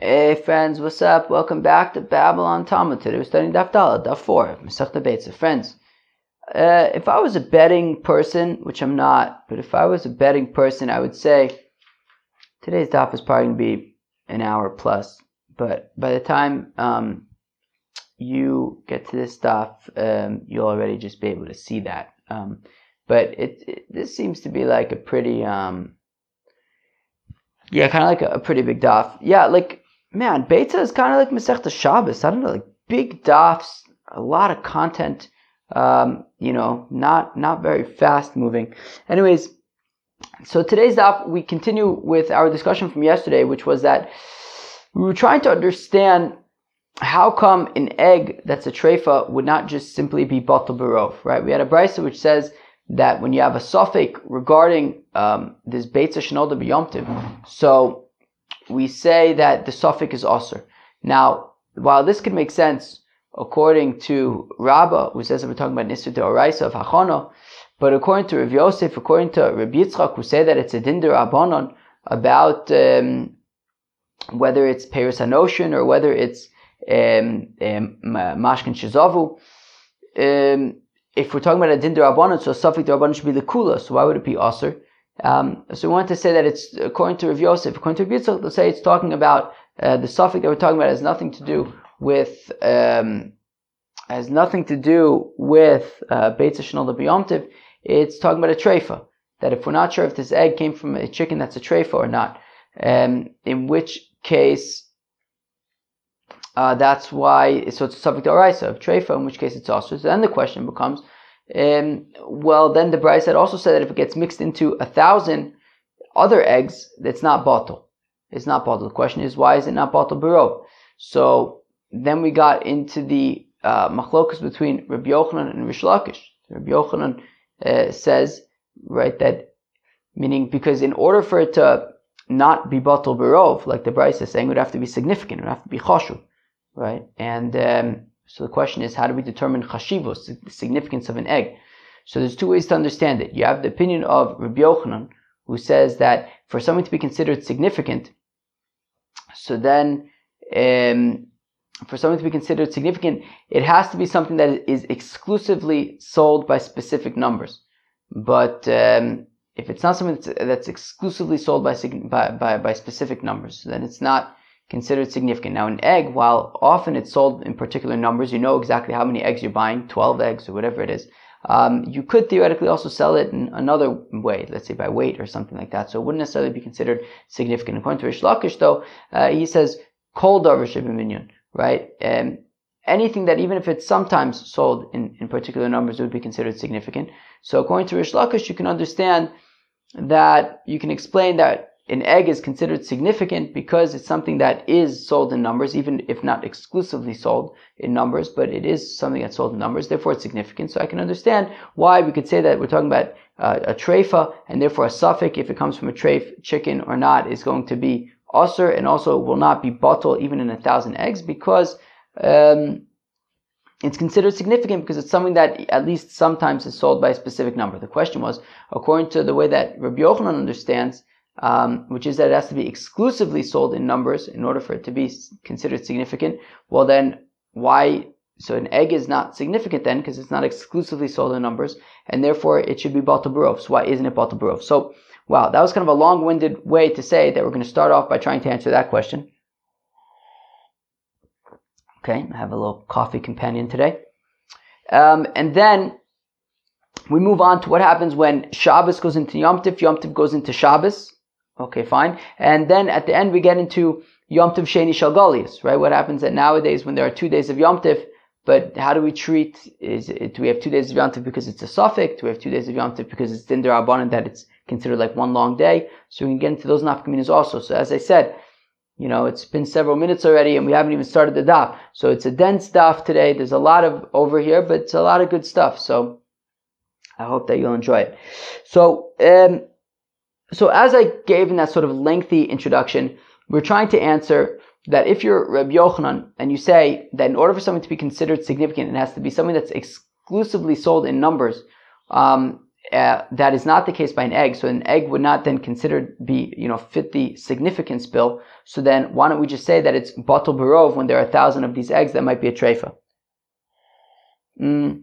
Hey friends, what's up? Welcome back to Babylon Talmud. Today we're studying Daf Dalad, Daf 4, Masechta Beitza. Friends, uh, if I was a betting person, which I'm not, but if I was a betting person, I would say today's Daf is probably going to be an hour plus. But by the time um, you get to this Daf, um, you'll already just be able to see that. Um, but it, it, this seems to be like a pretty um, yeah, kind of like a, a, pretty big daf. Yeah, like man, Beitza is kind of like Masechta Shabbos. I don't know, like big dafs, a lot of content. Um, you know, not not very fast moving. Anyways, so today's daf we continue with our discussion from yesterday, which was that we were trying to understand how come an egg that's a treifa would not just simply be batal barov, right? We had a brisa which says that when you have a safek regarding um, this Beitza Shenolda B'Yomtiv, so we say that the safek is Osir. Now, while this could make sense according to Rabbah, who says that we're talking about Nisr de Oraisa of Hachono, but according to Rav Yosef, according to Rabbi Yitzchak, who say that it's a din derabanan about um, whether it's Peris Hanoshin or whether it's um, um, Mashkin Shizavu, um, if we're talking about a din derabanan, so safek derabanan should be the kula. So why would it be aser? Um, so we want to say that it's according to Rav Yosef, according to Rav Yitzchak, let's say it's talking about uh, the safek that we're talking about has nothing to do with um, has nothing to do with uh, Beitza Shenol It's talking about a treifa. That if we're not sure if this egg came from a chicken that's a treifa or not, um, in which case uh, that's why, so it's a subject to Araisa of Treifa, in which case it's also. So then the question becomes, um, well, then the Brisa had also said that if it gets mixed into a thousand other eggs, it's not batal. It's not batal. The question is, why is it not batal baro? So then we got into the uh, machlokas between Rabbi Yochanan and Rish Lakish. Rabbi Yochanan uh, says, right, that meaning because in order for it to not be batal barov, like the Brisa is saying, it would have to be significant. It would have to be choshu right? And um, so the question is, how do we determine chashivos, the significance of an egg? So there's two ways to understand it. You have the opinion of Rabbi Yochanan, who says that for something to be considered significant, so then um, for something to be considered significant, it has to be something that is exclusively sold by specific numbers. But um, if it's not something that's, that's exclusively sold by, by, by, by specific numbers, then it's not considered significant. Now, an egg, while often it's sold in particular numbers, you know exactly how many eggs you're buying, 12 eggs or whatever it is. Um, you could theoretically also sell it in another way, let's say by weight or something like that. So it wouldn't necessarily be considered significant. According to Rish Lakish, though, uh, he says, kol davar minion, right? Um, anything that even if it's sometimes sold in, in particular numbers would be considered significant. So according to Rish Lakish, you can understand that you can explain that an egg is considered significant because it's something that is sold in numbers, even if not exclusively sold in numbers, but it is something that's sold in numbers, therefore it's significant. So I can understand why we could say that we're talking about uh, a treifa, and therefore a safek, if it comes from a treif chicken or not, is going to be usr, and also will not be bottle even in a thousand eggs, because um, it's considered significant because it's something that at least sometimes is sold by a specific number. The question was, according to the way that Rabbi Yochanan understands, um, which is that it has to be exclusively sold in numbers in order for it to be considered significant, well then why? So an egg is not significant then because it's not exclusively sold in numbers, and therefore it should be Batal Barov. So why isn't it Batal Barov? So wow, that was kind of a long-winded way to say that we're going to start off by trying to answer that question. Okay, I have a little coffee companion today. Um, and then we move on to what happens when Shabbos goes into Yom Tif, Yom Tif goes into Shabbos. Okay, fine. And then at the end we get into Yom Tov Sheni Shalgalias, right? What happens that nowadays when there are two days of Yom Tov, but how do we treat, is it, do we have two days of Yom Tov because it's a safek? Do we have two days of Yom Tov because it's din derabanan that it's considered like one long day? So we can get into those nafkaminas also. So as I said, you know, it's been several minutes already and we haven't even started the daf. So it's a dense daf today. There's a lot of over here, but it's a lot of good stuff. So I hope that you'll enjoy it. So, um, so as I gave in that sort of lengthy introduction, we're trying to answer that if you're Reb Yochanan and you say that in order for something to be considered significant, it has to be something that's exclusively sold in numbers, um, uh, that is not the case by an egg. So an egg would not then considered be, you know, fit the significance bill. So then why don't we just say that it's batal barov when there are a thousand of these eggs that might be a treifa? Mm.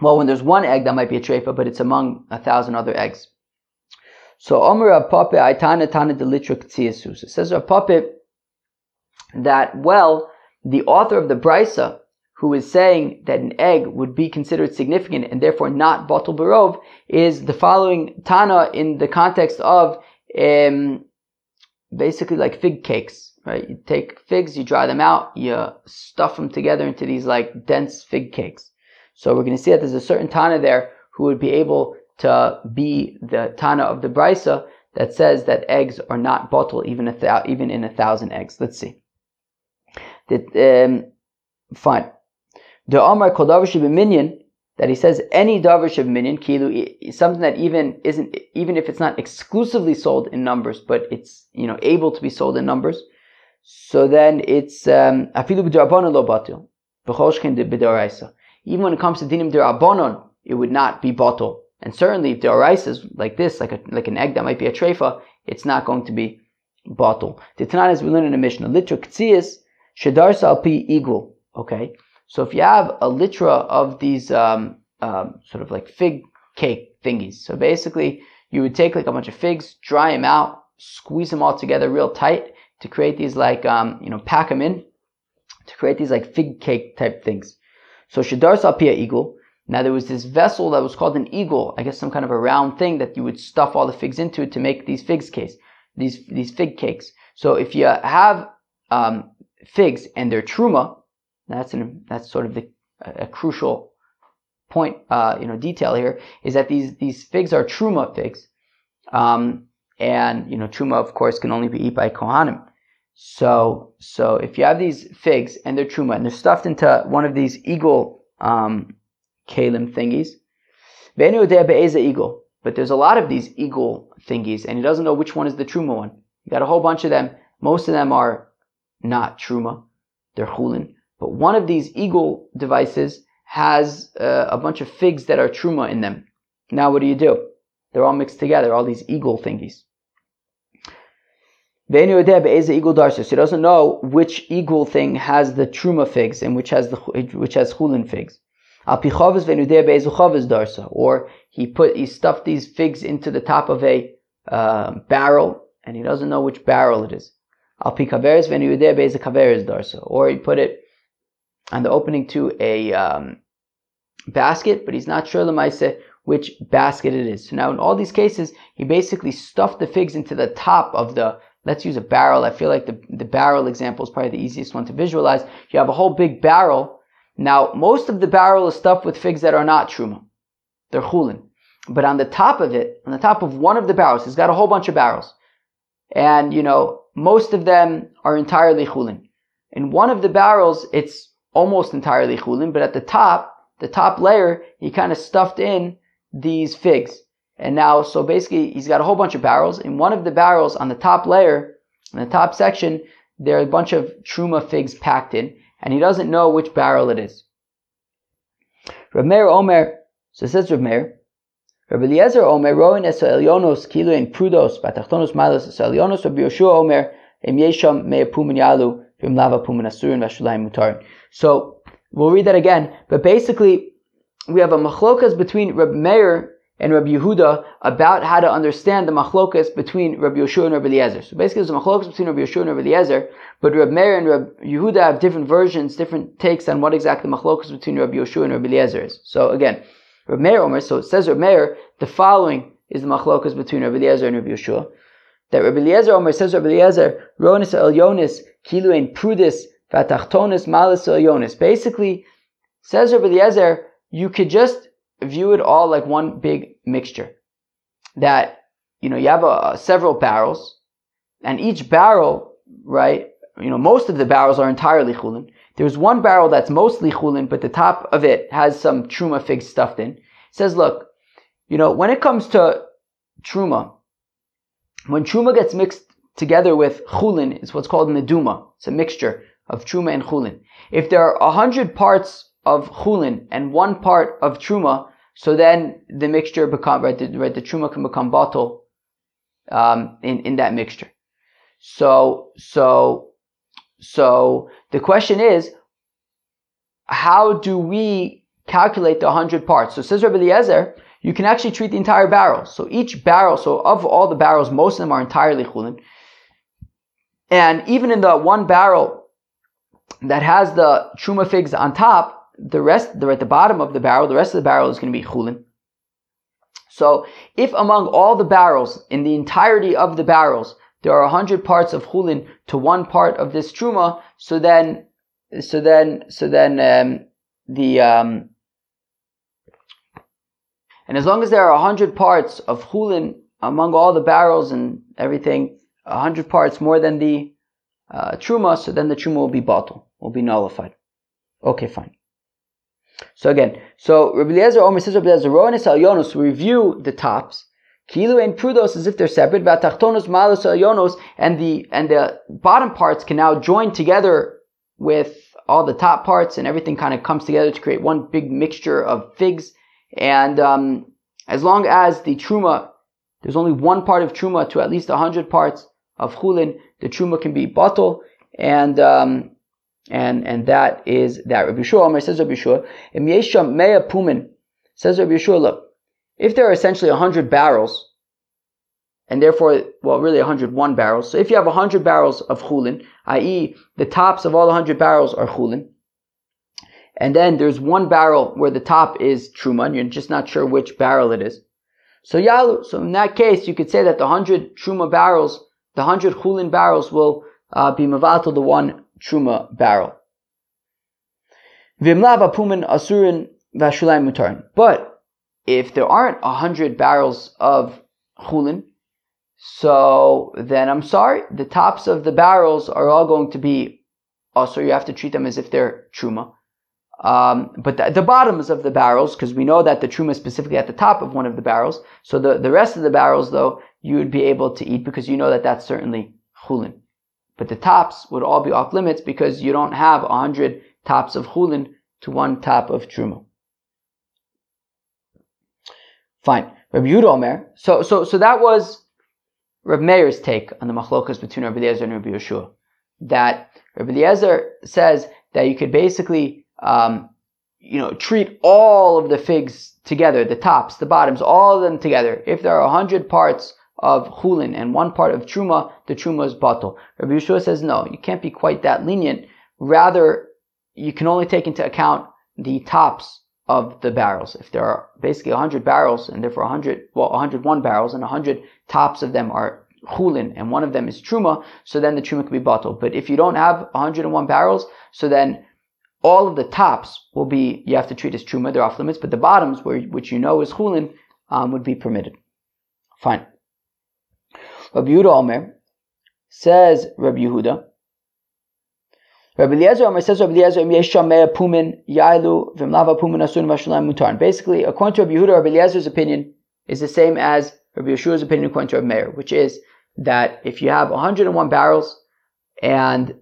Well, when there's one egg that might be a treifa, but it's among a thousand other eggs. So Omer Apape Aitana Tana Delitra Ktziasus. It says Apape that well, the author of the Brisa who is saying that an egg would be considered significant and therefore not batal barov is the following Tana in the context of um, basically like fig cakes, right? You take figs, you dry them out, you stuff them together into these like dense fig cakes. So we're going to see that there's a certain Tana there who would be able to be the Tana of the Brisa that says that eggs are not batal even, even in a thousand eggs. Let's see. That, um, fine. The Amar Kol Davar that he says any Davar Minion, Kilu, something that even isn't, even if it's not exclusively sold in numbers, but it's, you know, able to be sold in numbers, so then it's, um, Afilu. Even when it comes to Dinim Darabonon, it would not be batal. And certainly is like this, like a, like an egg that might be a treifa, it's not going to be batal. The Tanan is we learn in a Mishnah, Litra Ktsias, Shadarsa Alpi Igul. Okay. So if you have a litra of these um, um, sort of like fig cake thingies, so basically you would take like a bunch of figs, dry them out, squeeze them all together real tight to create these like um, you know pack them in to create these like fig cake type things. So shadar salpia eagle. Now there was this vessel that was called an eagle, I guess some kind of a round thing that you would stuff all the figs into to make these figs case, these these fig cakes. So if you have um, figs and they're truma, that's an, that's sort of the a crucial point, uh, you know, detail here is that these these figs are truma figs, um, and you know, truma of course can only be eaten by kohanim. So so if you have these figs and they're truma and they're stuffed into one of these eagle um, kalim thingies, eagle. But there's a lot of these eagle thingies, and he doesn't know which one is the truma one. You got a whole bunch of them. Most of them are not truma; they're chulin. But one of these eagle devices has uh, a bunch of figs that are truma in them. Now what do you do? They're all mixed together, all these eagle thingies. eagle So he doesn't know which eagle thing has the truma figs and which has the which has chulin figs. Or he put he stuffed these figs into the top of a uh, barrel and he doesn't know which barrel it is. Or he put it on the opening to a um, basket, but he's not sure lemaise which basket it is. So now in all these cases, he basically stuffed the figs into the top of the, let's use a barrel. I feel like the, the barrel example is probably the easiest one to visualize. You have a whole big barrel. Now, most of the barrel is stuffed with figs that are not truma. They're chulin. But on the top of it, on the top of one of the barrels, he's got a whole bunch of barrels. And, you know, most of them are entirely chulin. In one of the barrels, it's almost entirely chulin, but at the top, the top layer, he kind of stuffed in these figs. And now, so basically, he's got a whole bunch of barrels. In one of the barrels on the top layer, in the top section, there are a bunch of truma figs packed in, and he doesn't know which barrel it is. Rav Meir Omer, so says Rav Meir, Rav Eliezer Omer, Roin es Elyonos, Kilo in Prudos, Batachtonos Milos es Elyonos, Rav Yoshua Omer, Em Yesham Meir Yalu, Vim Lava Pumin Asurin, Vashulayim Mutarin. So we'll read that again. But basically, we have a machlokas between Reb Meir and Reb Yehuda about how to understand the machlokas between Reb Yeshua and Reb Eliezer. So basically, there's a machlokas between Reb Yeshua and Reb Eliezer, but Reb Meir and Reb Yehuda have different versions, different takes on what exactly the machlokas between Reb Yeshua and Reb Eliezer is. So again, Reb Meir Omer, so it says Reb Meir, the following is the machlokas between Reb Eliezer and Reb Yeshua. That Reb Eliezer Omer says Reb Eliezer, Ronis El Yonis, Kilu Prudis, Vatachtonis malis yonis. Basically, says Rabbi Eliezer, you could just view it all like one big mixture. That, you know, you have a, several barrels, and each barrel, right, you know, most of the barrels are entirely chulin. There's one barrel that's mostly chulin, but the top of it has some truma figs stuffed in. It says, look, you know, when it comes to truma, when truma gets mixed together with chulin, it's what's called meduma. It's a mixture of truma and chulin. If there are a hundred parts of chulin and one part of truma, so then the mixture become right. The, right, the truma can become batal um, in in that mixture. So so so the question is, how do we calculate the hundred parts? So says Rabbi Eliezer, you can actually treat the entire barrel. So each barrel, so of all the barrels, most of them are entirely chulin. And even in the one barrel that has the truma figs on top, the rest, they're at the bottom of the barrel, the rest of the barrel is going to be chulin. So if among all the barrels, in the entirety of the barrels, there are 100 parts of chulin to one part of this truma, so then, so then, so then, um, the, um, and as long as there are 100 parts of chulin among all the barrels and everything, 100 parts more than the uh, truma, so then the truma will be batal, will be nullified. Okay, fine. So again, so Rabbi Eliezer Omer says Rabbi Eliezer Roanis Al review the tops. Kilu and prudos as if they're separate. Vatachtonos malus Al and the and the bottom parts can now join together with all the top parts, and everything kind of comes together to create one big mixture of figs. And um, as long as the truma, there's only one part of truma to at least hundred parts of chulin, the truma can be batal, and um, and and that is that. Rabbi Yeshua says Rabbi Yeshua, Im yesham mea pumin, says Rabbi Yeshua, look, if there are essentially hundred barrels, and therefore, well, really 101 barrels. So if you have 100 barrels of chulin, i.e., the tops of all the 100 barrels are chulin, and then there's one barrel where the top is truma, you're just not sure which barrel it is. So yalu. So in that case, you could say that the 100 truma barrels, the 100 chulin barrels will uh, be mavatal the one truma barrel. Vimlav apumin asurin vashulayim mutarin. But if there aren't a hundred barrels of chulin, so then I'm sorry, the tops of the barrels are all going to be also you have to treat them as if they're truma. Um, but the, the, bottoms of the barrels, because we know that the truma is specifically at the top of one of the barrels. So the, the rest of the barrels, though, you would be able to eat because you know that that's certainly chulin. But the tops would all be off limits because you don't have a hundred tops of chulin to one top of truma. Fine. Rabbi Yehuda Omer. So, so, so that was Rabbi Meir's take on the machlokas between Rabbi Eliezer and Rabbi Yeshua. That Rabbi Eliezer says that you could basically, um, you know, treat all of the figs together, the tops, the bottoms, all of them together. If there are a hundred parts of chulin and one part of truma, the truma is batal. Rabbi Yeshua says no, you can't be quite that lenient. Rather, you can only take into account the tops of the barrels. If there are basically 100 barrels and therefore 100, well, 101 barrels and 100 tops of them are chulin and one of them is truma, so then the truma can be bottled. But if you don't have 101 barrels, so then all of the tops will be, you have to treat as truma, they're off limits, but the bottoms, where, which you know is chulin, um, would be permitted. Fine. Rabbi Yehuda Omer says Rabbi Yehuda. Rabbi Eliezer Omer says Rabbi Eliezer Yesham Mea Pumin Yailu Vimlava Pumin Asun Vashalam Mutar. Basically, according to Rabbi Yehuda, Rabbi Eliezer's opinion is the same as Rabbi Yeshua's opinion according to Rabbi Meir, which is that if you have 101 barrels and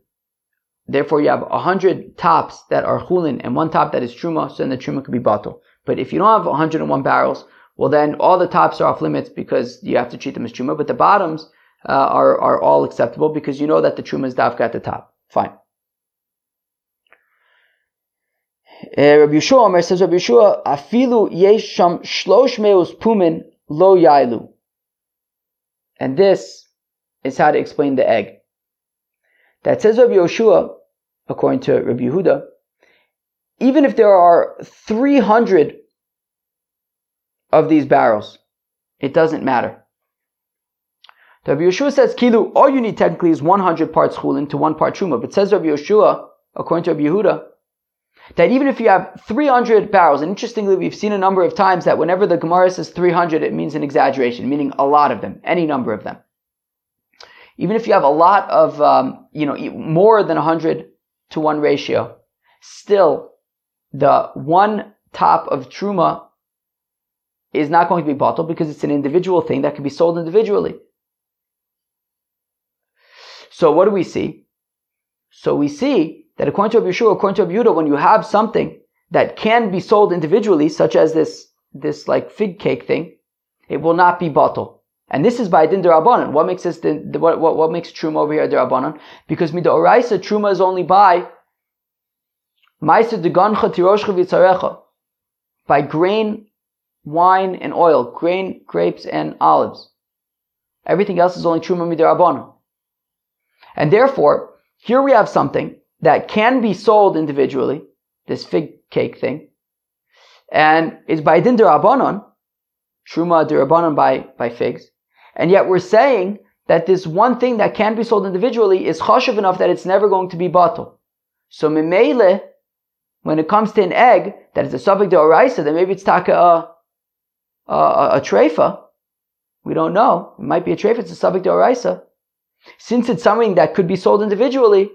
therefore you have 100 tops that are chulin and one top that is truma, so then the truma could be batal. But if you don't have 101 barrels, well then all the tops are off limits because you have to treat them as truma, but the bottoms uh, are, are all acceptable because you know that the truma is dafka at the top. Fine. Uh, Rabbi Yeshua Omer says, Rabbi Yeshua, afilu yesh sham shlosh meus pumin lo yailu. And this is how to explain the egg. That says Rabbi Yeshua, according to Rabbi Yehuda, even if there are 300 of these barrels. It doesn't matter. Rabbi Yeshua says, Kilu, all you need technically is 100 parts chulin to one part truma. But says Rabbi Yeshua, according to Rabbi Yehuda, that even if you have 300 barrels, and interestingly, we've seen a number of times that whenever the Gemara says 300, it means an exaggeration, meaning a lot of them, any number of them. Even if you have a lot of, um, you know, more than 100 to 1 ratio, still the one top of truma is not going to be bottled because it's an individual thing that can be sold individually. So what do we see? So we see that according to Rabbi Yeshua, according to Rabbi when you have something that can be sold individually, such as this this like fig cake thing, it will not be batal. And this is by din derabanan. What makes this the, what, what what makes truma over here derabanan? Because midoraisa truma is only by by grain, wine, and oil, grain, grapes, and olives. Everything else is only truma midirabanan. And therefore, here we have something that can be sold individually, this fig cake thing, and is by din derabanan, truma derabanan by by figs, and yet we're saying that this one thing that can be sold individually is chashav enough that it's never going to be batal. So mimele, when it comes to an egg that is a safek de oraisa, then maybe it's taka a, a, treifa. We don't know. It might be a treifa, it's a de oraisa. Since it's something that could be sold individually,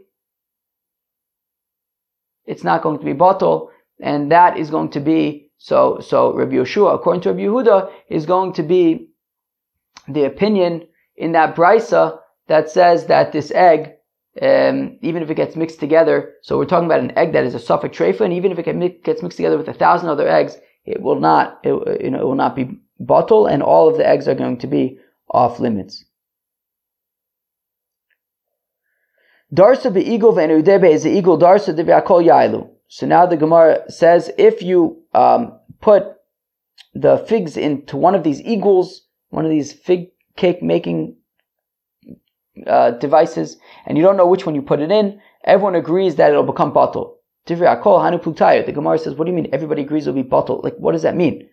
it's not going to be batal, and that is going to be so. So Rabbi Yeshua, according to Rabbi Yehuda, is going to be the opinion in that brisa that says that this egg, um, even if it gets mixed together, so we're talking about an egg that is a safek treifa, and even if it gets mixed together with a thousand other eggs, it will not, it, you know, it will not be batal, and all of the eggs are going to be off limits. Darsa be'igul ve'enudebe is the eagle darsa de've'akol yailu. So now the Gemara says if you um, put the figs into one of these eagles, one of these fig cake making uh, devices, and you don't know which one you put it in, everyone agrees that it'll become batal. The Gemara says, what do you mean everybody agrees it'll be batal? Like, what does that mean?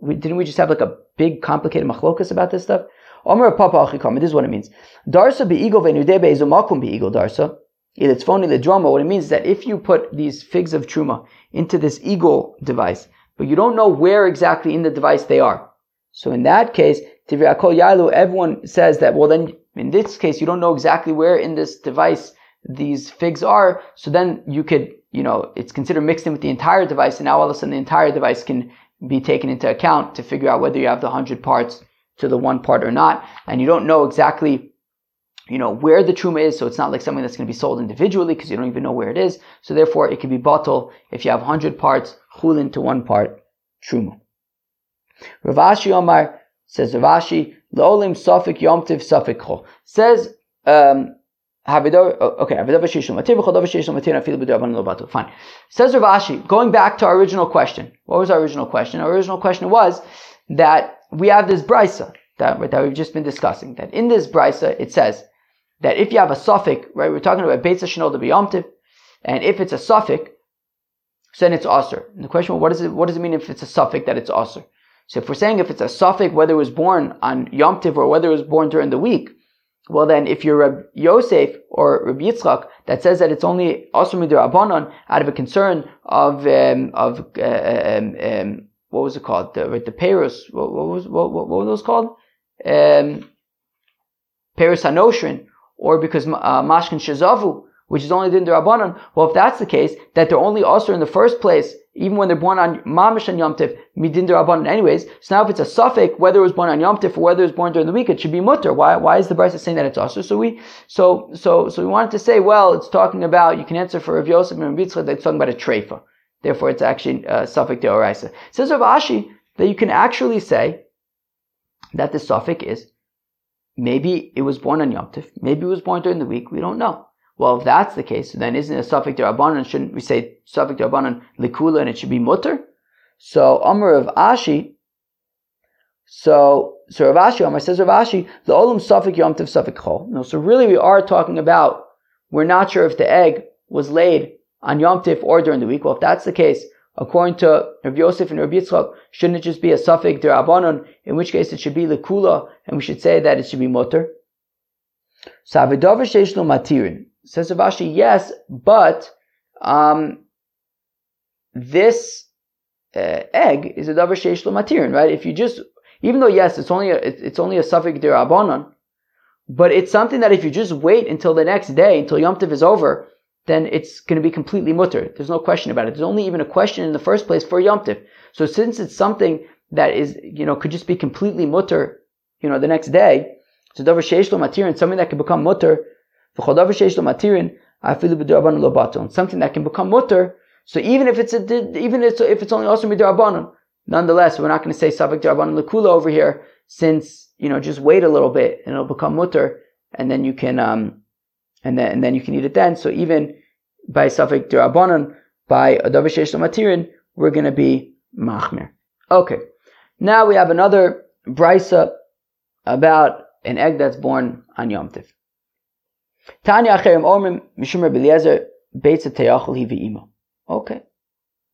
We, didn't we just have like a big complicated machlokas about this stuff? Omer Papa Achikam, this is what it means. Darsa be'igol ve'nudebe is a makum be'igol darsa. It's phony the drama. What it means is that if you put these figs of truma into this eagle device, but you don't know where exactly in the device they are. So in that case, everyone says that, well then, in this case, you don't know exactly where in this device these figs are, so then you could, you know, it's considered mixed in with the entire device, and now all of a sudden the entire device can be taken into account to figure out whether you have the hundred parts to the one part or not, and you don't know exactly you know where the truma is, so it's not like something that's going to be sold individually because you don't even know where it is. So therefore, it can be batal if you have hundred parts chulin to one part truma. Ravashi Omar says Ravashi lo'olim safik yomtiv chol says um, Oh, okay, fine. Says Ravashi, going back to our original question. What was our original question? Our original question was that we have this brisa that, that we've just been discussing. That in this brisa it says that if you have a safek, right, we're talking about Beitza Shinol to B'yomtiv, and if it's a safek, then it's aser. And the question, what does it, what does it mean if it's a safek that it's aser? So if we're saying if it's a safek, whether it was born on Yom Tiv or whether it was born during the week, well then if you're Reb Yosef or Reb Yitzchak that says that it's only aser midir out of a concern of um, of uh, um, um, what was it called? The the Paris. What, what was what, what, what were those called? Um, Paris Hanoshrin, or because uh, Mashkin Shazavu, which is only din Rabbanon. Well, if that's the case, that they're only also in the first place, even when they're born on Mamish and Yom Tif, midin Rabbanon anyways. So now if it's a safek, whether it was born on Yom Tif or whether it was born during the week, it should be mutter. Why, why is the Brisa saying that it's also? So we, so, so, so we wanted to say, well, it's talking about, you can answer for Rav Yosef and Rav Yitzchak, it's talking about a treifa. Therefore, it's actually uh, safek de oraisa. Says Rav Ashi that you can actually say that the safek is maybe it was born on Yom Tif, maybe it was born during the week. We don't know. Well, if that's the case, then isn't it a safek de Rabbanan? Shouldn't we say safek de Rabbanan likula and it should be mutter? So Amr of Ashi. So so Rav Ashi Amr says Rav Ashi the olam safek Yom Tif safek chol. No, so really we are talking about we're not sure if the egg was laid on Yom Tif or during the week. Well, if that's the case, according to Rabbi Yosef and Rabbi Yitzchak, shouldn't it just be a safek derabanan? In which case it should be lekula, and we should say that it should be mutter. So matirin says Ravashi, yes, but um, this uh, egg is a davar matirin, right? If you just, even though yes, it's only a, it's only a safek derabanan, but it's something that if you just wait until the next day, until Yom Tif is over, then it's going to be completely mutter. There's no question about it. There's only even a question in the first place for Yom Tif. So since it's something that is, you know, could just be completely mutter, you know, the next day, so davar sheish something that could become mutter, something that can become mutter. So even if it's a, even if it's, if it's only also midrabanan, Nonetheless, we're not going to say Safik Darban Lakula over here, since, you know, just wait a little bit and it'll become mutter, and then you can, um, and then, and then you can eat it then. So even by Safik Darbanan, by Adavishesh Matirin, we're going to be Machmir. Okay. Now we have another brisa about an egg that's born on Yom Tiv. Tanya Acherim Omrim Mishum Beliezer Beitza Teyachol Hivi Okay.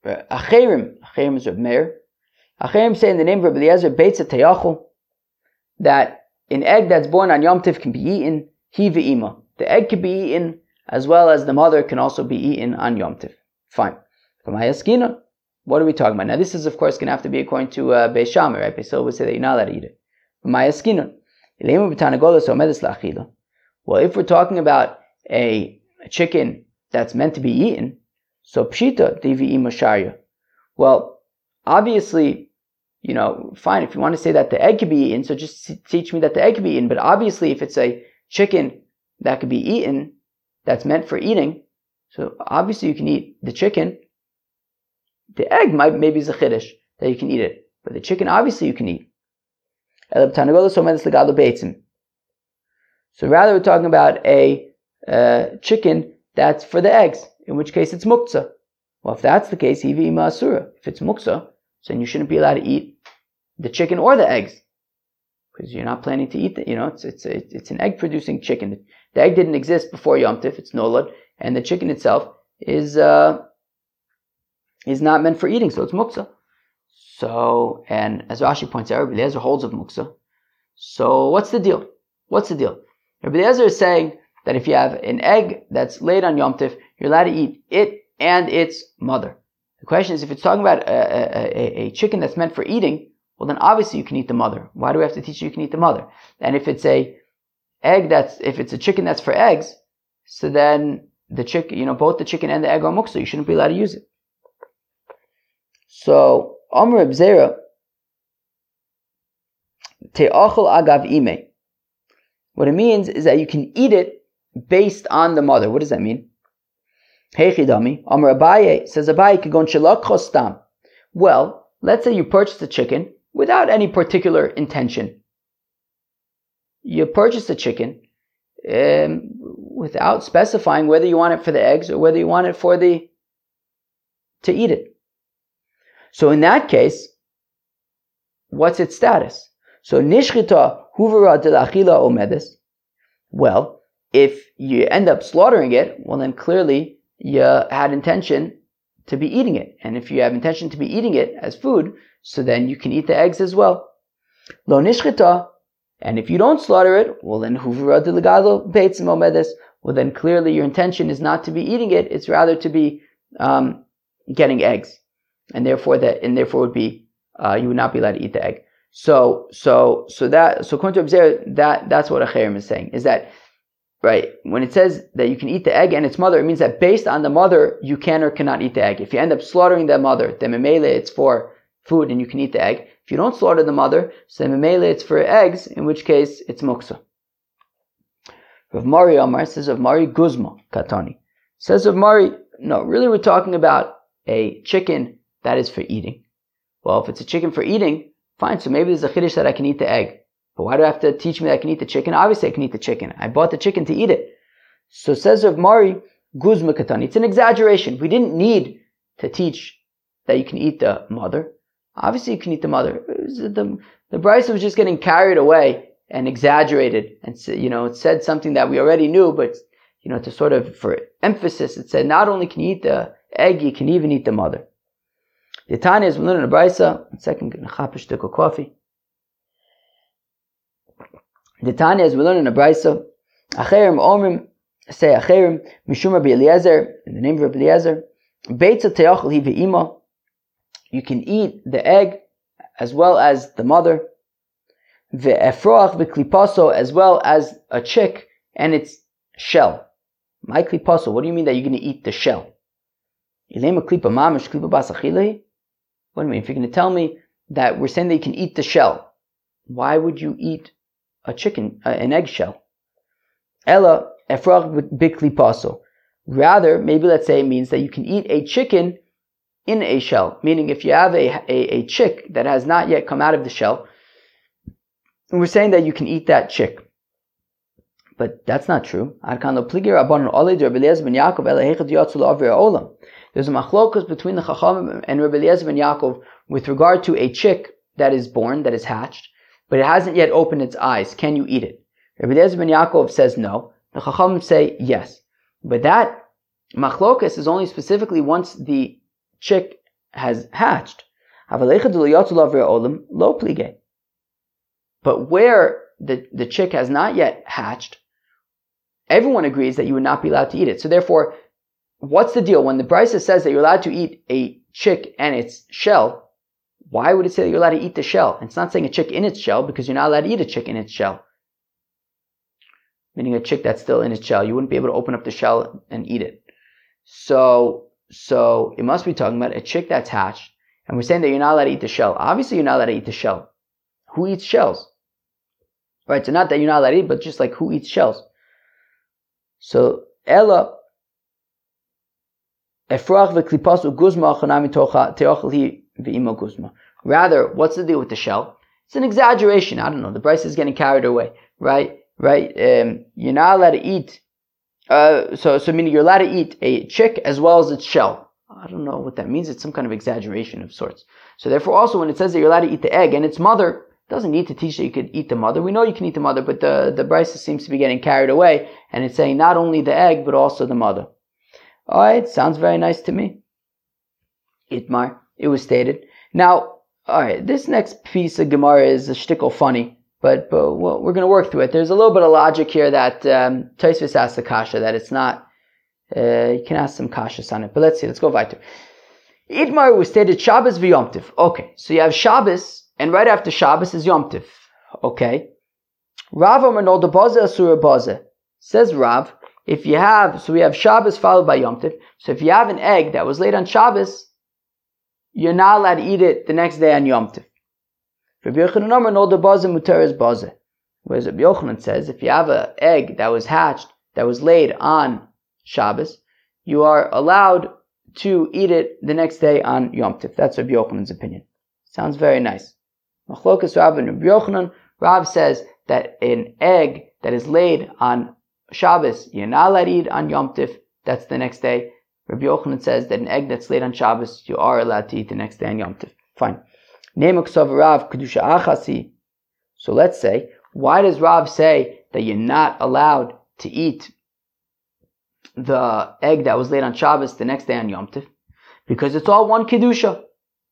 Acherim, Acherim is Reb Meir. Acherim say in the name of Rabbi Eliezer, Beitza Teyachol, that an egg that's born on Yom Tiv can be eaten, ve'ima. The egg can be eaten as well as the mother can also be eaten on Yom Tiv. Fine. What are we talking about? Now this is of course going to have to be according to uh, Beis Shammai, right? Beis would say that you're not allowed to eat it. Well, if we're talking about a, chicken that's meant to be eaten, so pshita divi sharia. Well, obviously, you know, fine. If you want to say that the egg could be eaten, so just teach me that the egg could be eaten. But obviously, if it's a chicken that could be eaten, that's meant for eating, so obviously you can eat the chicken. The egg might maybe is a chiddush that you can eat it, but the chicken obviously you can eat. So rather, we're talking about a uh, chicken that's for the eggs, in which case it's muktzah. Well, if that's the case, hivi asura. If it's muktzah, then you shouldn't be allowed to eat the chicken or the eggs because you're not planning to eat it. You know, it's it's it's an egg producing chicken. The egg didn't exist before Yom Tif. It's nolad, and the chicken itself is uh, is not meant for eating, so it's muktzah. So, and as Rashi points out, Eliezer holds of muktzah. So, what's the deal? What's the deal? Rabbi Eliezer is saying that if you have an egg that's laid on Yom Tif, you're allowed to eat it and its mother. The question is, if it's talking about a, a, a, chicken that's meant for eating, well then obviously you can eat the mother. Why do we have to teach you you can eat the mother? And if it's a egg that's, if it's a chicken that's for eggs, so then the chicken, you know, both the chicken and the egg are muksa, you shouldn't be allowed to use it. So, Amr Zera, Te'achol agav ime. What it means is that you can eat it based on the mother. What does that mean? Heichidami, Amr Abaye says Abaye shalak chostam. Well, let's say you purchase a chicken without any particular intention. You purchase a chicken um, without specifying whether you want it for the eggs or whether you want it for the to eat it. So in that case, what's its status? So nishchita Well, if you end up slaughtering it, well then clearly you had intention to be eating it. And if you have intention to be eating it as food, so then you can eat the eggs as well. Lo nishchita, and if you don't slaughter it, well then huvra delegado beitzim omedes, well then clearly your intention is not to be eating it, it's rather to be um, getting eggs. And therefore that and therefore would be uh, you would not be allowed to eat the egg. So so so that so according to observe that that's what a Acherim is saying, is that right? When it says that you can eat the egg and its mother, it means that based on the mother, you can or cannot eat the egg. If you end up slaughtering the mother, then memele it's for food and you can eat the egg. If you don't slaughter the mother, so memele it's for eggs, in which case it's muksa. Rav Mari Amar says of Mari Guzma Katani. Says of Mari, no, really we're talking about a chicken that is for eating. Well, if it's a chicken for eating, fine, so maybe there's a chiddush that I can eat the egg. But why do I have to teach me that I can eat the chicken? Obviously, I can eat the chicken. I bought the chicken to eat it. So says Rav Mari, Guzma Katani. It's an exaggeration. We didn't need to teach that you can eat the mother. Obviously, you can eat the mother. The, the Brisa was just getting carried away and exaggerated. And, you know, it said something that we already knew, but, you know, to sort of, for emphasis, it said not only can you eat the egg, you can even eat the mother. The Tanya is learning a Brisa. Second, chapish coffee. The Tanya, is we learn in a brisa, Acherim Omrim say Acherim Mishum Rabbi Eliezer in the name of Rabbi Eliezer. Beitza Teachel Hi. You can eat the egg as well as the mother. Ve'efroach ve'klipaso as well as a chick and its shell. My klipaso. What do you mean that you're going to eat the shell? Ilema klipa mamish klipa basachilei. What do you mean? If you're going to tell me that we're saying you can eat the shell, why would you eat a chicken, uh, an eggshell. Ella efrach bikli paso. Rather, maybe let's say it means that you can eat a chicken in a shell, meaning if you have a, a, a chick that has not yet come out of the shell, we're saying that you can eat that chick. But that's not true. There's a machlokas between the Chachamim and Rabbi Eliezer ben Yaakov with regard to a chick that is born, that is hatched, but it hasn't yet opened its eyes. Can you eat it? Rabbi Eliezer ben Yaakov says no. The Chachamim say yes. But that machlokas is only specifically once the chick has hatched. But where the, the chick has not yet hatched, everyone agrees that you would not be allowed to eat it. So therefore, what's the deal? When the Brisa says that you're allowed to eat a chick and its shell, why would it say that you're allowed to eat the shell? It's not saying a chick in its shell because you're not allowed to eat a chick in its shell. Meaning a chick that's still in its shell. You wouldn't be able to open up the shell and eat it. So, so it must be talking about a chick that's hatched. And we're saying that you're not allowed to eat the shell. Obviously you're not allowed to eat the shell. Who eats shells? Right, so not that you're not allowed to eat, but just like who eats shells. So Ella Efrach v'klipas uguzma chanami teochel hi v'ima guzma. Rather, what's the deal with the shell? It's an exaggeration. I don't know. The Brisa is getting carried away, right? Right? Um, you're not allowed to eat. Uh, so, so meaning you're allowed to eat a chick as well as its shell. I don't know what that means. It's some kind of exaggeration of sorts. So therefore, also when it says that you're allowed to eat the egg and its mother, doesn't need to teach that you could eat the mother. We know you can eat the mother, but the, the Brisa seems to be getting carried away, and it's saying not only the egg, but also the mother. Alright, sounds very nice to me. Itmar, it was stated. Now, alright, this next piece of Gemara is a shtickle funny, but, but well, we're going to work through it. There's a little bit of logic here that um, Tosfos asked the Kasha, that it's not, uh, you can ask some Kashas on it, but let's see, let's go weiter. Itmar was stated Shabbos v'yomtiv. Okay, so you have Shabbos and right after Shabbos is Yomtiv. Okay. Rav Amar the Baza Asura Baza. Says Rav, if you have, so we have Shabbos followed by Yom Tiv. So if you have an egg that was laid on Shabbos, you're not allowed to eat it the next day on Yom Tiv. Rabbi Yochanan Amar no. Whereas Rabbi Yochanan says, if you have an egg that was hatched, that was laid on Shabbos, you are allowed to eat it the next day on Yom Tiv. That's Rabbi Yochanan's opinion. Sounds very nice. Machlokas and Rabbi Yochanan. Rav says that an egg that is laid on Shabbos, you're not allowed to eat on Yom Tif. That's the next day. Rabbi Yochanan says that an egg that's laid on Shabbos, you are allowed to eat the next day on Yom Tif. Fine. So let's say, why does Rav say that you're not allowed to eat the egg that was laid on Shabbos the next day on Yom Tif? Because it's all one Kedusha.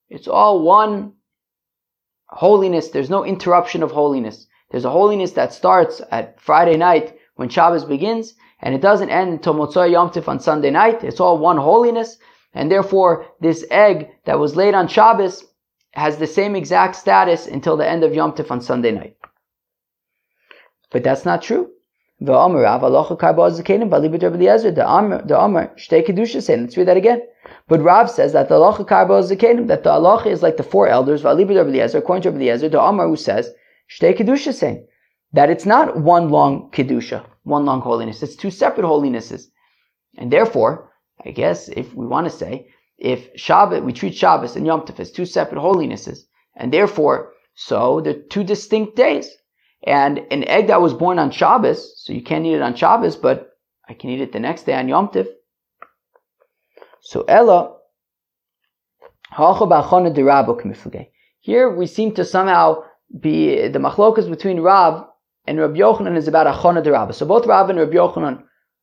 It's all one holiness, there's no interruption of holiness. There's a holiness that starts at Friday night when Shabbos begins, and it doesn't end until Motzoi Yom Tif on Sunday night. It's all one holiness, and therefore this egg that was laid on Shabbos has the same exact status until the end of Yom Tif on Sunday night. But that's not true. The Amr, the Amr, Shtei Kedusha saying, let's read that again. But Rav says that the halacha karbo zakenim, that the halacha is like the four elders, Valibid Rabbi Eliezer, according to Rabbi Eliezer, the Amar who says, Shtei Kedusha saying, that it's not one long Kedusha, one long holiness, it's two separate holinesses. And therefore, I guess if we want to say, if Shabbat, we treat Shabbos and Yom Tov as two separate holinesses, and therefore, so they're two distinct days. And an egg that was born on Shabbos, so you can't eat it on Shabbos, but I can eat it the next day on Yom Tov, so Ella, here we seem to somehow be the machlokas between Rav and Rabbi Yochanan is about achona de Rabbah. So both Rav and Rabbi Yochanan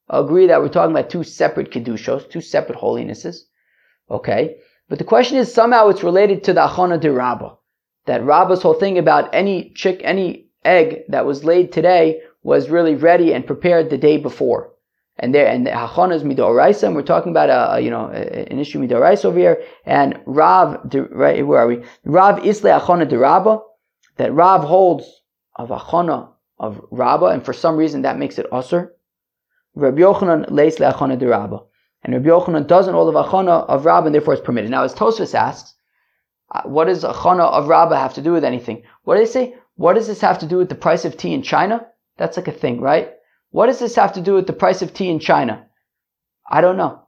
agree that we're talking about two separate kedushos, two separate holinesses. Okay, but the question is somehow it's related to the achona de Rabbah. That Rabbah's whole thing about any chick, any egg that was laid today was really ready and prepared the day before and there and hachana is midoraisa, and we're talking about a, you know an issue midoraisa over here. And Rav, right where are we? Rav isle hachana de Rabba, that Rav holds of hachana of Rabba, and for some reason that makes it usher. Rabbi Yochanan leis le'achana de Rabba, and Rabbi Yochanan doesn't hold of hachana of Rabba, and therefore it's permitted. Now, as Tosfos asks, uh, what does hachana of Rabba have to do with anything? What do they say? What does this have to do with the price of tea in China? That's like a thing, right? What does this have to do with the price of tea in China? I don't know.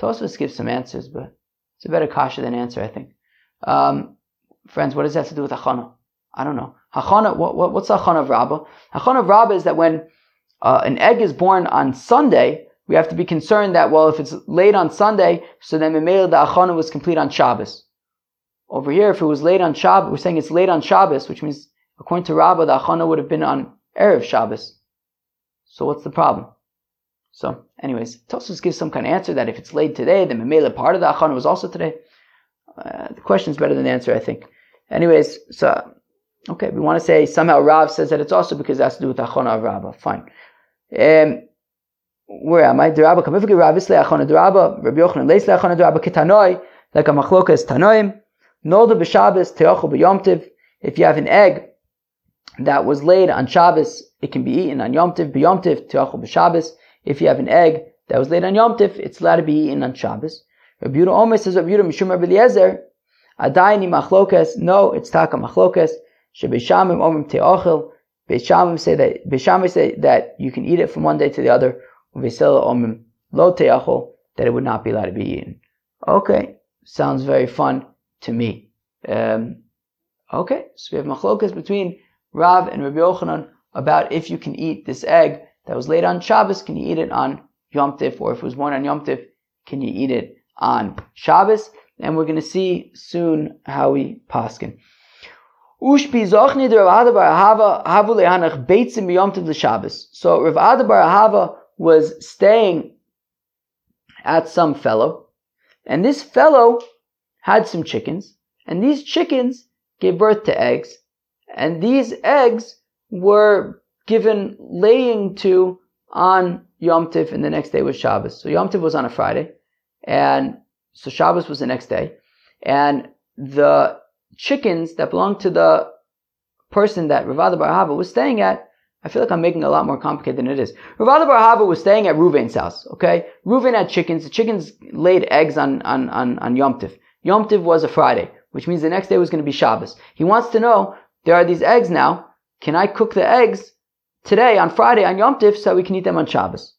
Tosfos gives some answers, but It's a better kasha than answer, I think. Um, friends, what does that have to do with achana? I don't know. Hachana, what, what, what's hachana of Rabbah? Hachana of Rabbah is that when uh, an egg is born on Sunday, we have to be concerned that, well, if it's late on Sunday, so then Memela the achana was complete on Shabbos. Over here, if it was late on Shabbos, we're saying it's late on Shabbos, which means, according to Rabbah, the achana would have been on Erev Shabbos. So what's the problem? So, anyways, Tosfos gives some kind of answer that if it's late today, then Memela part of the achana was also today. Uh, the question is better than the answer, I think. Anyways, so Okay, we want to say somehow Rav says that it's also because it has to do with Achona of Rabbah. Fine. Um, where am I? Drabba kamifiki Rav isle Achona Drabba, Rabbi Yochanan leisle Achona Drabba kitanoi, like a machloka is tanoim. Nolda b'Shabbos teochel b'yomtiv. If you have an egg that was laid on Shabbos, it can be eaten on Yomtiv, b'Yomtiv teochel b'Shabbos. If you have an egg that was laid on Yomtiv, it's allowed to be eaten on Shabbos. Rabbi Yehuda Omer says Rabbi Yehuda Mishum Rabbi Eliezer, Adayini machlokas. No, it's taka machlokas. Shebeshamim omim te'ochel. Beis Shammai say that Beis Shammai say that you can eat it from one day to the other. Vesela omim lo te'ochel that it would not be allowed to be eaten. Okay, sounds very fun to me. Um, okay, so we have machlokas between Rav and Rabbi Yochanan about if you can eat this egg that was laid on Shabbos, can you eat it on Yom Tif, or if it was born on Yom Tif, can you eat it on Shabbos? And we're going to see soon how we paskin. Ushpi zochni Rav Bar Hava havu lehanach beitzim b'yomtiv l'Shabbos. So Rav Bar Hava was staying at some fellow, and this fellow had some chickens, and these chickens gave birth to eggs, and these eggs were given laying to on Yom Tif, and the next day was Shabbos. So Yom Tif was on a Friday, and so Shabbos was the next day, and the chickens that belonged to the person that Rav Ada bar Ahava was staying at, I feel like I'm making it a lot more complicated than it is. Rav Ada bar Ahava was staying at Ruvain's house, okay? Ruvain had chickens. The chickens laid eggs on, on, on, on Yom Tiv. Yom Tiv was a Friday, which means the next day was going to be Shabbos. He wants to know, there are these eggs now. Can I cook the eggs today on Friday on Yom Tiv so we can eat them on Shabbos?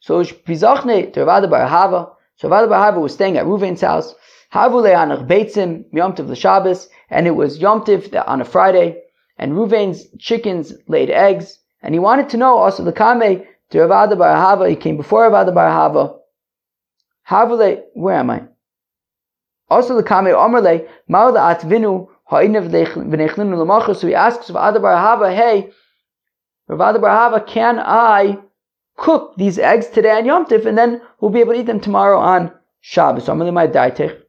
So Bizachne to Rav Ada bar Ahava. So Rav Ada bar Ahava was staying at Ruvain's house. Havule anach beitzim Yom Tov l'Shabbos, and it was Yom Tov on a Friday, and Ruvain's chickens laid eggs, and he wanted to know also the Kame to Rav Ada bar Ahava, he came before Rav Ada bar Ahava. Havule, where am I? Also the Kame Omerle, Ma'ula Atvinu, Ha'inav v'nechlinu l'machar, so he asks Rav Ada bar Ahava, hey, Rav Ada bar Ahava, can I cook these eggs today on Yom Tiv, and then we'll be able to eat them tomorrow on Shabbos. So I'm going to my daitech.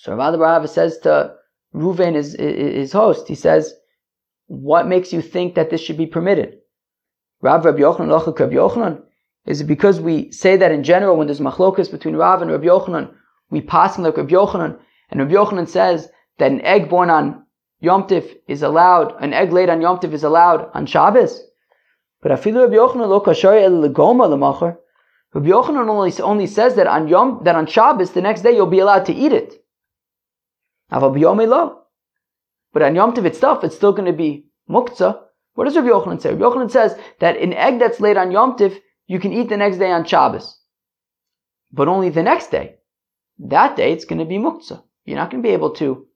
So Rav Barava says to Ruvain, his, his host, he says, what makes you think that this should be permitted? Rav Rabbi Yochanan, Rabbi Yochanan? Is it because we say that in general when there's machlokas between Rav and Rabbi Yochanan, we pass like Rabbi Yochanan, and Rabbi Yochanan says that an egg born on Yom Tif is allowed, an egg laid on Yom Tif is allowed on Shabbos? But afilu Rabbi Yochanan lo el legoma lemachar. Rabbi Yochanan only, only says that on Yom, that on Shabbos, the next day you'll be allowed to eat it. But on Yom Tov itself, it's still going to be muktzah. What does Rabbi Yochanan say? Rabbi Yochanan says that an egg that's laid on Yom Tov, you can eat the next day on Shabbos. But only the next day. That day, it's going to be muktzah. You're not going to be able to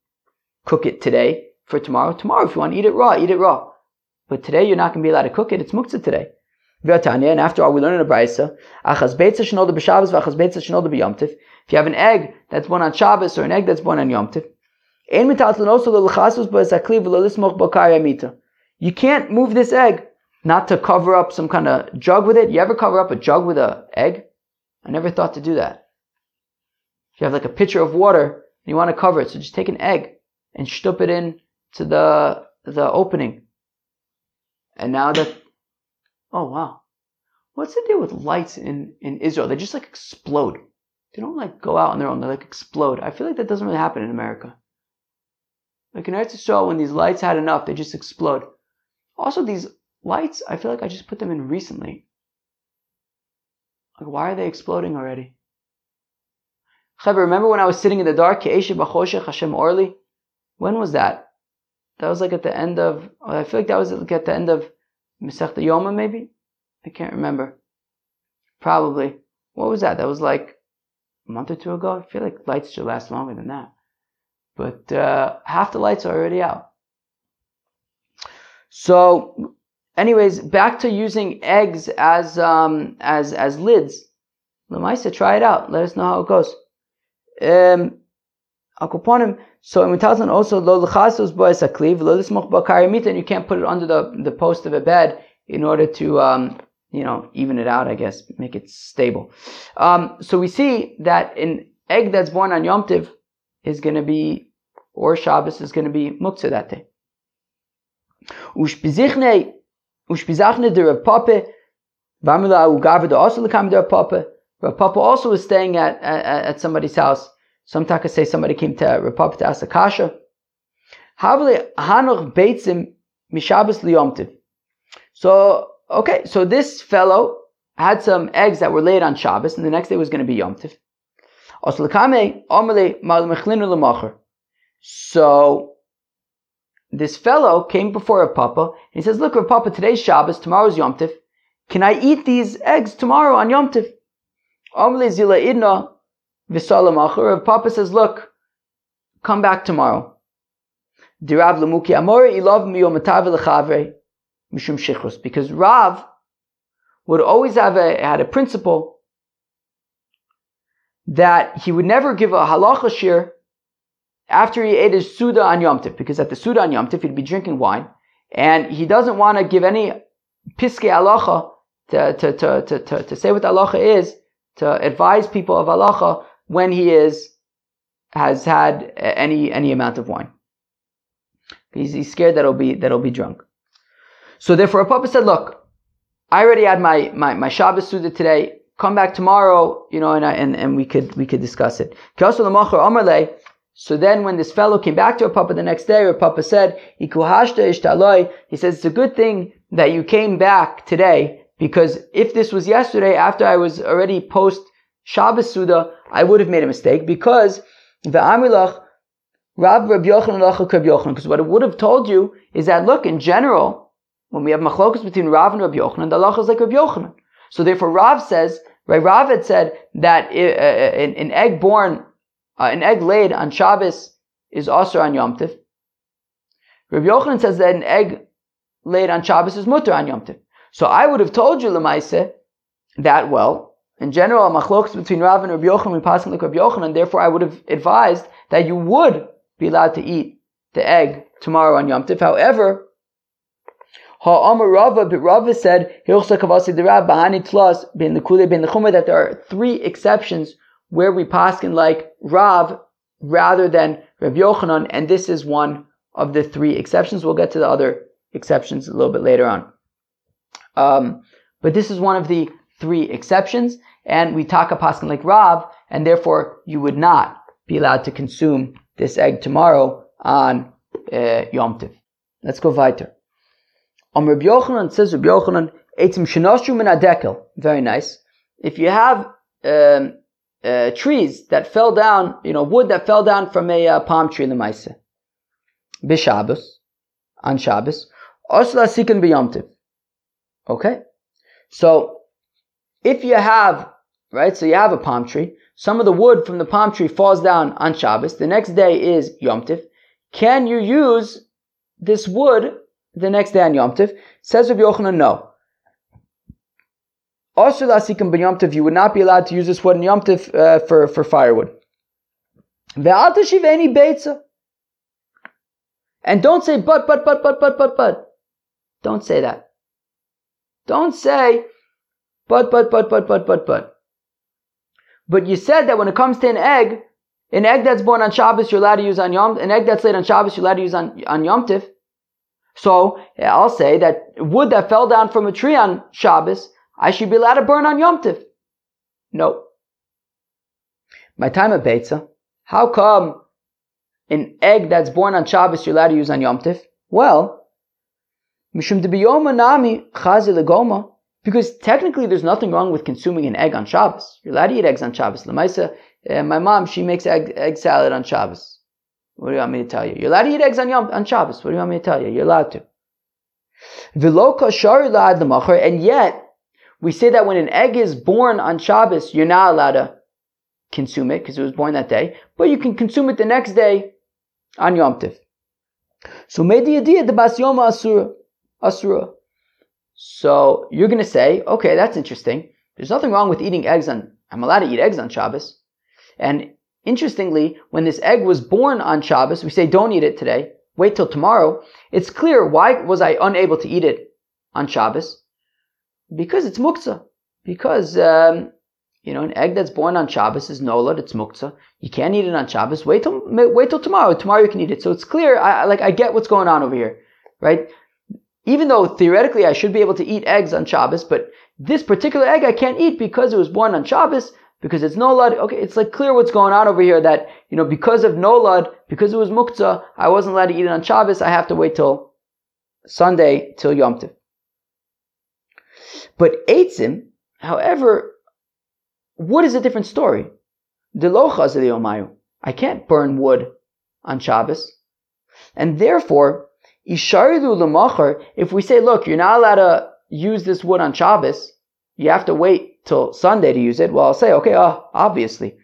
cook it today for tomorrow. Tomorrow, if you want to eat it raw, eat it raw. But today, you're not going to be allowed to cook it. It's muktzah today. And after all, we learn in a brisa, if you have an egg that's born on Shabbos or an egg that's born on Yom Tiv, you can't move this egg not to cover up some kind of jug with it. You ever cover up a jug with an egg? I never thought to do that. If you have like a pitcher of water and you want to cover it, so just take an egg and stup it in to the the opening. And now that oh wow. What's the deal with lights in, in Israel? They just like explode. They don't like go out on their own, they like explode. I feel like that doesn't really happen in America. Like in Eretz Yisrael, when these lights had enough, they just explode. Also, these lights, I feel like I just put them in recently. Like, why are they exploding already? Chaber, remember when I was sitting in the dark? Hashem Orli? When was that? That was like at the end of, I feel like that was like at the end of Masechta Yoma, maybe? I can't remember. Probably. What was that? That was like a month or two ago. I feel like lights should last longer than that. But uh, half the lights are already out. So, anyways, back to using eggs as um, as as lids. Lamaisa, try it out. Let us know how it goes. Um, so in Mutazan also lo lechasos boes akliv lo lismoch bakarimita, and you can't put it under the the post of a bed in order to um, you know, even it out, I guess, make it stable. Um, so we see that an egg that's born on Yom Tiv is going to be, or Shabbos is going to be muktzah that day. Ushpizachne, ushpizachne de Rav Papa, v'amila ugav de also lekam de Rav Papa. Rav Papa also was staying at, at, at somebody's house. Some takas say somebody came to Rav Papa to ask a kasha. Havle hanoch beitzim mishabas liyomtiv. So Okay, so this fellow had some eggs that were laid on Shabbos, and the next day was going to be Yom Tiv. So this fellow came before a papa, and he says, "Look, Rav Papa, today's Shabbos, tomorrow's Yom Tiv. Can I eat these eggs tomorrow on Yom Tiv?" Rav Papa says, "Look, come back tomorrow." Because Rav would always have a, had a principle that he would never give a halacha shir after he ate his Suda on Yom Tif, because at the Suda on Yom Tif he'd be drinking wine, and he doesn't want to give any piske halacha to, to, to, to, to, to say what halacha is, to advise people of halacha when he is, has had any, any amount of wine. He's, he's scared that he'll be, that he'll be drunk. So therefore, a Papa said, look, I already had my, my, my Shabbos Suda today. Come back tomorrow, you know, and, I, and, and we could, we could discuss it. So then when this fellow came back to a Papa the next day, Rav Papa said, he says, it's a good thing that you came back today because if this was yesterday after I was already post Shabbos Suda, I would have made a mistake because the Amilach, Rav Rabbi Yochanan, because what it would have told you is that look, in general, when we have machlokas between Rav and Rabbi Yochanan, the Allah is like Rabbi Yochanan. So therefore, Rav says, right? Rav had said that uh, uh, an egg born, uh, an egg laid on Shabbos is also on Yom Tiv. Rabbi Yochanan says that an egg laid on Shabbos is mutter on Yom Tiv. So I would have told you, Lemaise, that well, in general, machlokas between Rav and Rabbi Yochanan, we pass like Rabbi Yochanan, therefore I would have advised that you would be allowed to eat the egg tomorrow on Yom Tiv. However, Ha'amar Rava, but Rava said, that there are three exceptions where we paskin like Rav rather than Rav Yochanan, and this is one of the three exceptions. We'll get to the other exceptions a little bit later on. Um, but this is one of the three exceptions, and we talk a paskin like Rav, and therefore you would not be allowed to consume this egg tomorrow on uh, Yom Tiv. Let's go weiter. On Rabbi Yochanan, says Rabbi Yochanan, Eitzim Shenoshru min adekel. Very nice. If you have um, uh, trees that fell down, you know, wood that fell down from a uh, palm tree in the Maise, Bishabas, on Shabbos, Osla Sikan B'yomtiv. Okay? So, if you have, right, so you have a palm tree, some of the wood from the palm tree falls down on Shabbos, the next day is Yom Tiv, can you use this wood the next day on Yom Tiv. Says Rabbi Yochanan, no. Also, lasikim ben Yom Tiv, you would not be allowed to use this wood in Yom Tiv uh, for, for firewood. And don't say but, but, but, but, but, but, but. Don't say that. Don't say but, but, but, but, but, but, but. But you said that when it comes to an egg, an egg that's born on Shabbos, you're allowed to use on Yom, an egg that's laid on Shabbos, you're allowed to use on, on Yom Tiv. So I'll say that wood that fell down from a tree on Shabbos, I should be allowed to burn on Yom Tiv. No. My time of Beitza, how come an egg that's born on Shabbos you're allowed to use on Yom Tiv? Well, Mishum nami legoma. Because technically there's nothing wrong with consuming an egg on Shabbos. You're allowed to eat eggs on Shabbos. Lamaisa, uh, my mom, she makes egg, egg salad on Shabbos. What do you want me to tell you? You're allowed to eat eggs on Yom on Shabbos. What do you want me to tell you? You're allowed to. And yet, we say that when an egg is born on Shabbos, you're not allowed to consume it because it was born that day, but you can consume it the next day on Yom Tiv. So Asura. Asura. So you're going to say, okay, that's interesting. There's nothing wrong with eating eggs on, I'm allowed to eat eggs on Shabbos. And interestingly, when this egg was born on Shabbos, we say don't eat it today, wait till tomorrow. It's clear why was I unable to eat it on Shabbos? Because it's muktzah. Because, um, you know, an egg that's born on Shabbos is nolad, it's muktzah. You can't eat it on Shabbos. Wait till, wait till tomorrow. Tomorrow you can eat it. So it's clear. I, like, I get what's going on over here, right? Even though theoretically I should be able to eat eggs on Shabbos, but this particular egg I can't eat because it was born on Shabbos, because it's nolad. Okay, it's like clear what's going on over here that, you know, because of nolad, because it was muktzah, I wasn't allowed to eat it on Shabbos, I have to wait till Sunday, till Yom Tov. But Eitzim, however, wood is a different story. I can't burn wood on Shabbos. And therefore, if we say, look, you're not allowed to use this wood on Shabbos, you have to wait till Sunday to use it. Well, I'll say, okay, uh, obviously.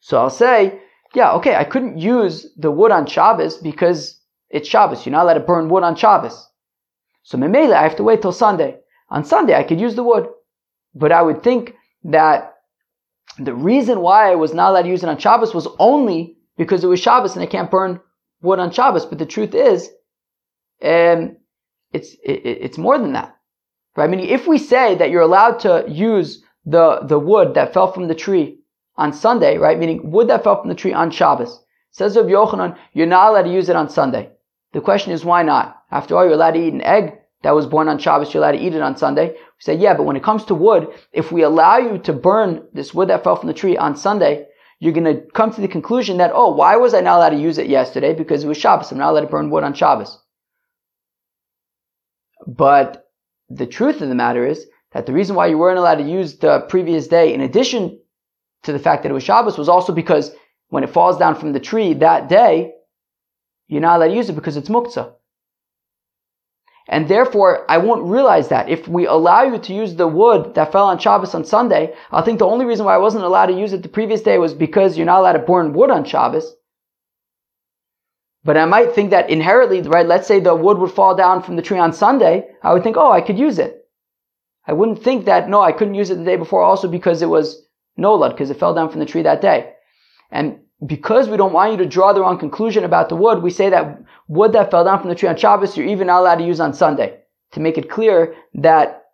So I'll say, yeah, okay, I couldn't use the wood on Shabbos because it's Shabbos. You're not allowed to burn wood on Shabbos. So I have to wait till Sunday. On Sunday, I could use the wood. But I would think that the reason why I was not allowed to use it on Shabbos was only because it was Shabbos and I can't burn wood on Shabbos. But the truth is, um, it's it, it's more than that. Right? I mean, if we say that you're allowed to use the the wood that fell from the tree on Sunday, right? Meaning wood that fell from the tree on Shabbos. Says of Yochanan, you're not allowed to use it on Sunday. The question is why not? After all, you're allowed to eat an egg that was born on Shabbos, you're allowed to eat it on Sunday. We say, yeah, but when it comes to wood, if we allow you to burn this wood that fell from the tree on Sunday, you're going to come to the conclusion that, oh, why was I not allowed to use it yesterday? Because it was Shabbos. I'm not allowed to burn wood on Shabbos. But the truth of the matter is that the reason why you weren't allowed to use the previous day, in addition to the fact that it was Shabbos, was also because when it falls down from the tree that day, you're not allowed to use it because it's muktzah. And therefore, I won't realize that. If we allow you to use the wood that fell on Shabbos on Sunday, I'll think the only reason why I wasn't allowed to use it the previous day was because you're not allowed to burn wood on Shabbos. But I might think that inherently, right, let's say the wood would fall down from the tree on Sunday, I would think, oh, I could use it. I wouldn't think that, no, I couldn't use it the day before also because it was nolad, because it fell down from the tree that day. And because we don't want you to draw the wrong conclusion about the wood, we say that wood that fell down from the tree on Shabbos, you're even not allowed to use on Sunday. To make it clear that,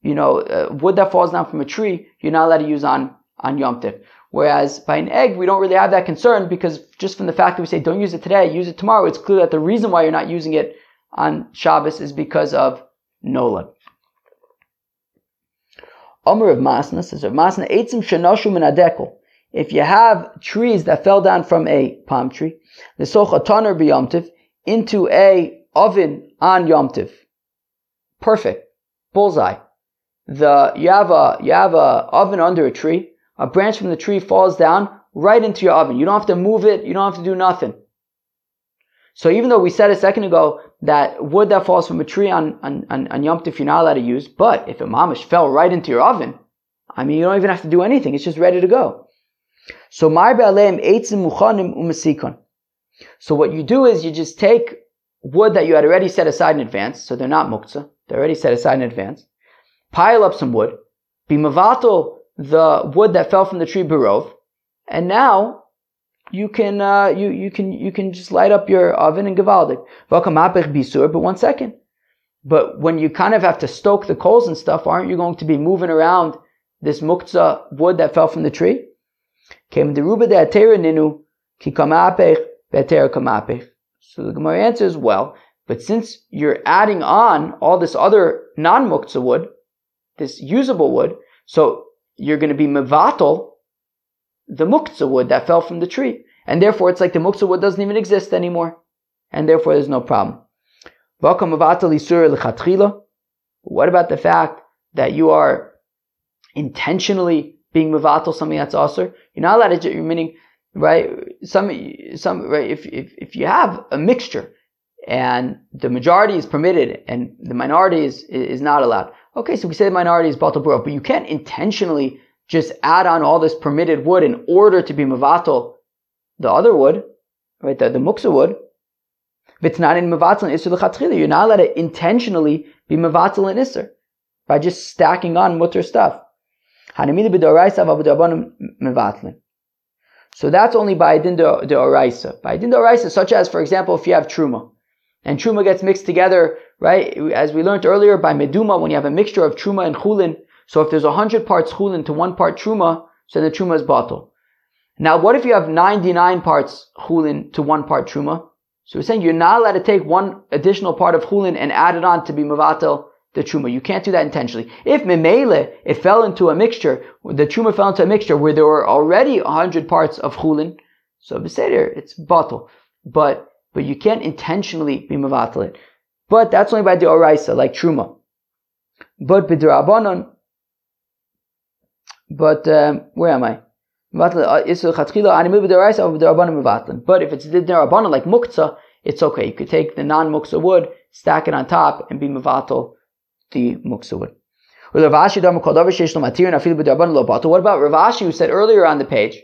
you know, uh, wood that falls down from a tree, you're not allowed to use on, on Yom Tiv. Whereas by an egg, we don't really have that concern because just from the fact that we say don't use it today, use it tomorrow, it's clear that the reason why you're not using it on Shabbos is because of Nola. Omer of Masna says, of Masna, Eitzim shenoshu min adekel if you have trees that fell down from a palm tree, the socha toner b'yomtiv into a oven on yomtiv. Perfect. Bullseye. The, you have a, you have a oven under a tree, a branch from the tree falls down right into your oven. You don't have to move it, you don't have to do nothing. So even though we said a second ago that wood that falls from a tree on, on, on, on Yom you're not allowed to use, but if a mamish fell right into your oven, I mean, you don't even have to do anything. It's just ready to go. So. So what you do is you just take wood that you had already set aside in advance, so they're not muktzah, they're already set aside in advance, pile up some wood, be mavato the wood that fell from the tree barov, and now you can uh, you you can you can just light up your oven and gavaldik. but one second. But when you kind of have to stoke the coals and stuff, aren't you going to be moving around this muktzah wood that fell from the tree? Came the ruba ninu ki. So the Gemara answers, well, but since you're adding on all this other non-muktzah wood, this usable wood, so you're going to be mevatel the muktzah wood that fell from the tree. And therefore it's like the muktzah wood doesn't even exist anymore. And therefore there's no problem. What about the fact that you are intentionally being mevatel something that's also you're not allowed to meaning right some some right if if, if you have a mixture and the majority is permitted and the minority is, is not allowed. Okay, so we say the minority is batal but you can't intentionally just add on all this permitted wood in order to be mavatal the other wood, right? The, the muksa wood. If it's not in mavatal and l'chatchila, you're not allowed to intentionally be mavatal and isur by just stacking on mutter stuff. So that's only by din de oraisa. By din de oraisa, such as, for example, if you have truma, and truma gets mixed together, right? As we learned earlier by meduma, when you have a mixture of truma and chulin, so if there's a hundred parts chulin to one part truma, so the truma is batal. Now, what if you have 99 parts chulin to one part truma? So we're saying you're not allowed to take one additional part of chulin and add it on to be mavatel the truma. You can't do that intentionally. If memele, it fell into a mixture, the truma fell into a mixture where there were already 100 parts of chulin, so beseder, it's batal. But but you can't intentionally be mavatal it. But that's only by the oraisa, like truma. But b'drabanon, but um, where am I? Uh, but if it's the like muktzah, it's okay. You could take the non-muktzah wood, stack it on top, and be mavatal the muktzah wood. What about Rav Ashi who said earlier on the page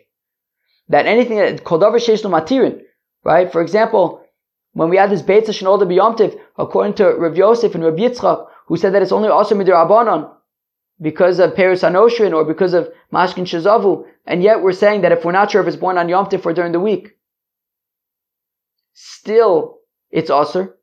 that anything that koldavar sheish matirin, right? For example, when we had this Beit Shenolda B'Yomtiv, according to Rav Yosef and Rav Yitzchak, who said that it's only also midir because of Paris Anoshrin or because of Mashkin Shazavu, and yet we're saying that if we're not sure if it's born on Yom Tif or during the week, still it's Aser,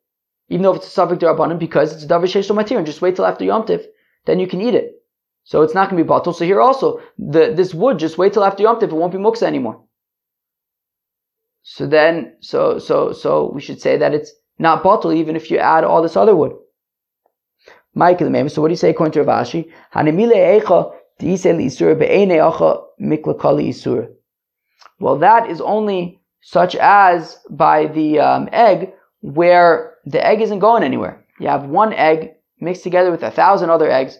even though it's a safek Rabbanim, because it's Davar Matir, and just wait till after Yom Tif, then you can eat it. So it's not going to be batal. So here also, the, this wood, just wait till after Yom Tif, it won't be muksa anymore. So then, so, so, so we should say that it's not batal even if you add all this other wood. Michael, so what do you say according to Rav Ashi? Well, that is only such as by the um, egg where the egg isn't going anywhere. You have one egg mixed together with a thousand other eggs.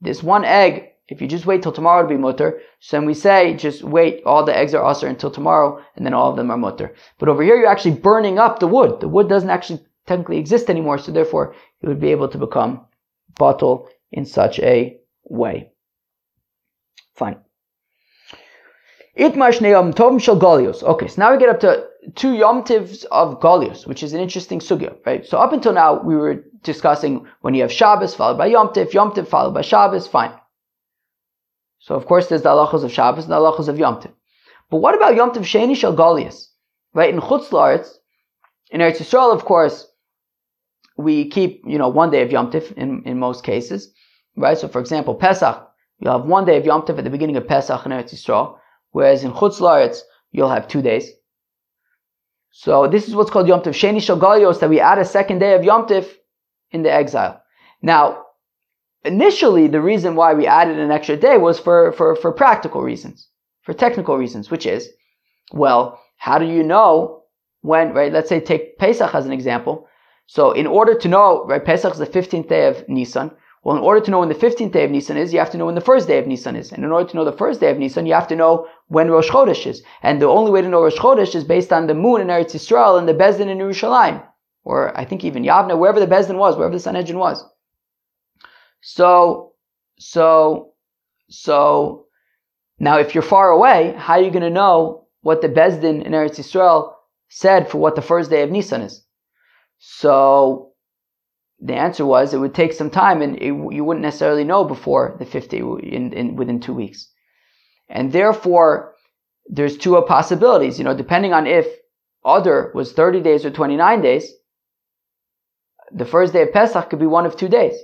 This one egg, if you just wait till tomorrow to be mutter, so then we say just wait, all the eggs are usher until tomorrow, and then all of them are mutter. But over here, you're actually burning up the wood. The wood doesn't actually technically exist anymore, so therefore it would be able to become batal in such a way. Fine. Itmar Yom Tov Shel Golios. Okay, so now we get up to two Yom Tivs of Golios, which is an interesting sugya, right? So up until now, we were discussing when you have Shabbos followed by Yom Tiv, Yom Tiv followed by Shabbos, fine. So of course there's the halachos of Shabbos and the halachos of Yom Tiv. But what about Yom Tiv Sheni Shel Golios? Right, in Chutz La'aretz, in Eretz Yisrael, of course, we keep, you know, one day of Yom Tiv in, in most cases, right? So for example, Pesach, you'll have one day of Yom Tiv at the beginning of Pesach in Eretz Yisrael, whereas in Chutz La'aretz, you'll have two days. So this is what's called Yom Tiv Sheni Shal that we add a second day of Yom Tiv in the exile. Now, initially, the reason why we added an extra day was for, for, for practical reasons, for technical reasons, which is, well, how do you know when, right? Let's say take Pesach as an example. So in order to know, right, Pesach is the 15th day of Nisan. Well, in order to know when the 15th day of Nisan is, you have to know when the first day of Nisan is. And in order to know the first day of Nisan, you have to know when Rosh Chodesh is. And the only way to know Rosh Chodesh is based on the moon in Eretz Yisrael and the Bezdin in Yerushalayim. Or I think even Yavna, wherever the Bezdin was, wherever the Sanhedrin was. So, so, so, now if you're far away, how are you going to know what the Bezdin in Eretz Yisrael said for what the first day of Nisan is? So, the answer was it would take some time and it, you wouldn't necessarily know before the 50 in, in, within two weeks. And therefore, there's two possibilities, you know, depending on if Adar was 30 days or 29 days, the first day of Pesach could be one of two days.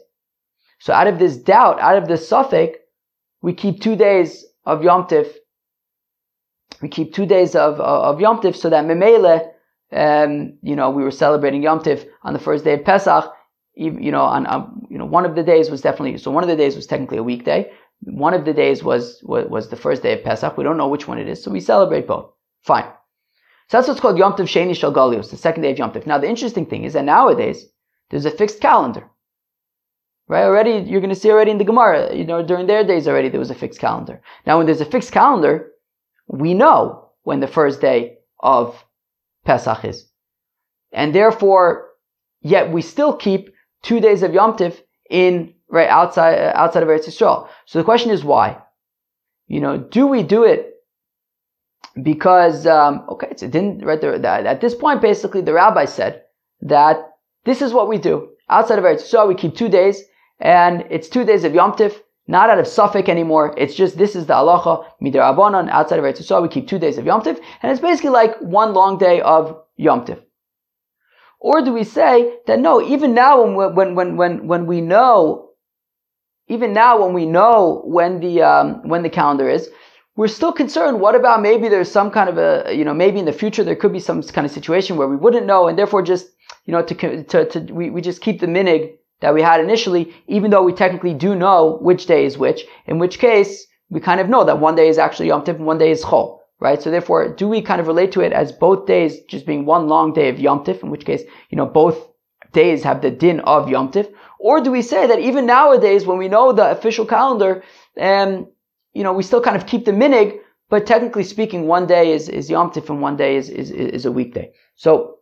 So out of this doubt, out of this safek, we keep two days of Yom Tif. We keep two days of, of Yom Tif so that Memele, um, you know, we were celebrating Yom Tif on the first day of Pesach, you know, on, on, you know, one of the days was definitely, so one of the days was technically a weekday. One of the days was, was, was the first day of Pesach. We don't know which one it is, so we celebrate both. Fine. So that's what's called Yom Tov Sheni Shal Galios, the second day of Yom Tov. Now the interesting thing is that nowadays, there's a fixed calendar. Right? Already, you're going to see already in the Gemara, you know, during their days already there was a fixed calendar. Now when there's a fixed calendar, we know when the first day of Pesach is. And therefore, yet we still keep two days of Yom Tif in right outside uh, outside of Eretz Yisrael. So the question is why? You know, do we do it because um, okay, it didn't right there. That, at this point, basically, the rabbi said that this is what we do outside of Eretz Yisrael. We keep two days, and it's two days of Yom Tif, not out of safek anymore. It's just this is the halacha midar abonon outside of Eretz Yisrael. We keep two days of Yom Tif, and it's basically like one long day of Yom Tif. Or do we say that no, even now when when when when when we know, even now when we know when the um, when the calendar is, we're still concerned. What about maybe there's some kind of a you know maybe in the future there could be some kind of situation where we wouldn't know, and therefore just you know to to, to we, we just keep the minig that we had initially, even though we technically do know which day is which. In which case we kind of know that one day is actually Yom Tov and one day is Chol right? So therefore, do we kind of relate to it as both days just being one long day of Yom Tif, in which case, you know, both days have the din of Yom Tif? Or do we say that even nowadays, when we know the official calendar, um, you know, we still kind of keep the minig, but technically speaking, one day is, is Yom Tif and one day is, is, is a weekday. So,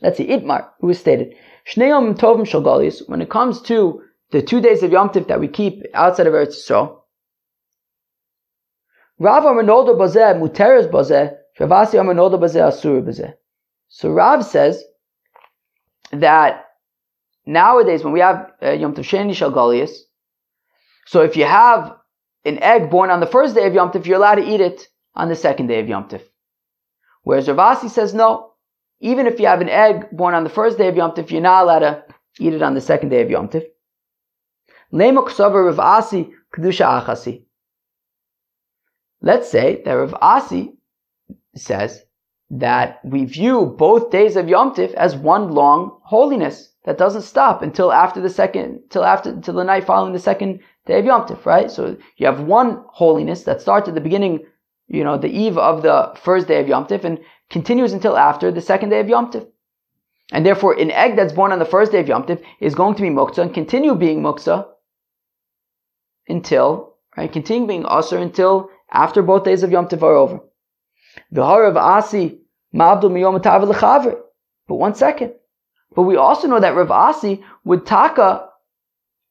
let's see, Itmar, who is stated, Shneim Tovim Shalgalis, when it comes to the two days of Yom Tif that we keep outside of Eretz Yisrael, Rav Amanoda Bazeh Muteres Bazeh, Shavasi Amanoda Bazeh Asur Bazeh. So Rav says that nowadays when we have uh, Yom Tov Sheni Shalgalias, so if you have an egg born on the first day of Yom Tov, you're allowed to eat it on the second day of Yom Tov. Whereas Rav Asi says no, even if you have an egg born on the first day of Yom Tov, you're not allowed to eat it on the second day of Yom Tov. Let's say that Rav Asi says that we view both days of Yom Tif as one long holiness that doesn't stop until after the second, till after, till the night following the second day of Yom Tif, right? So you have one holiness that starts at the beginning, you know, the eve of the first day of Yom Tif and continues until after the second day of Yom Tif. And therefore, an egg that's born on the first day of Yom Tif is going to be muktzah and continue being muktzah until, right, continue being usher until after both days of Yom Tov are over. V'harav Asi ma'abdul miyom But one second. But we also know that Rav Asi would taka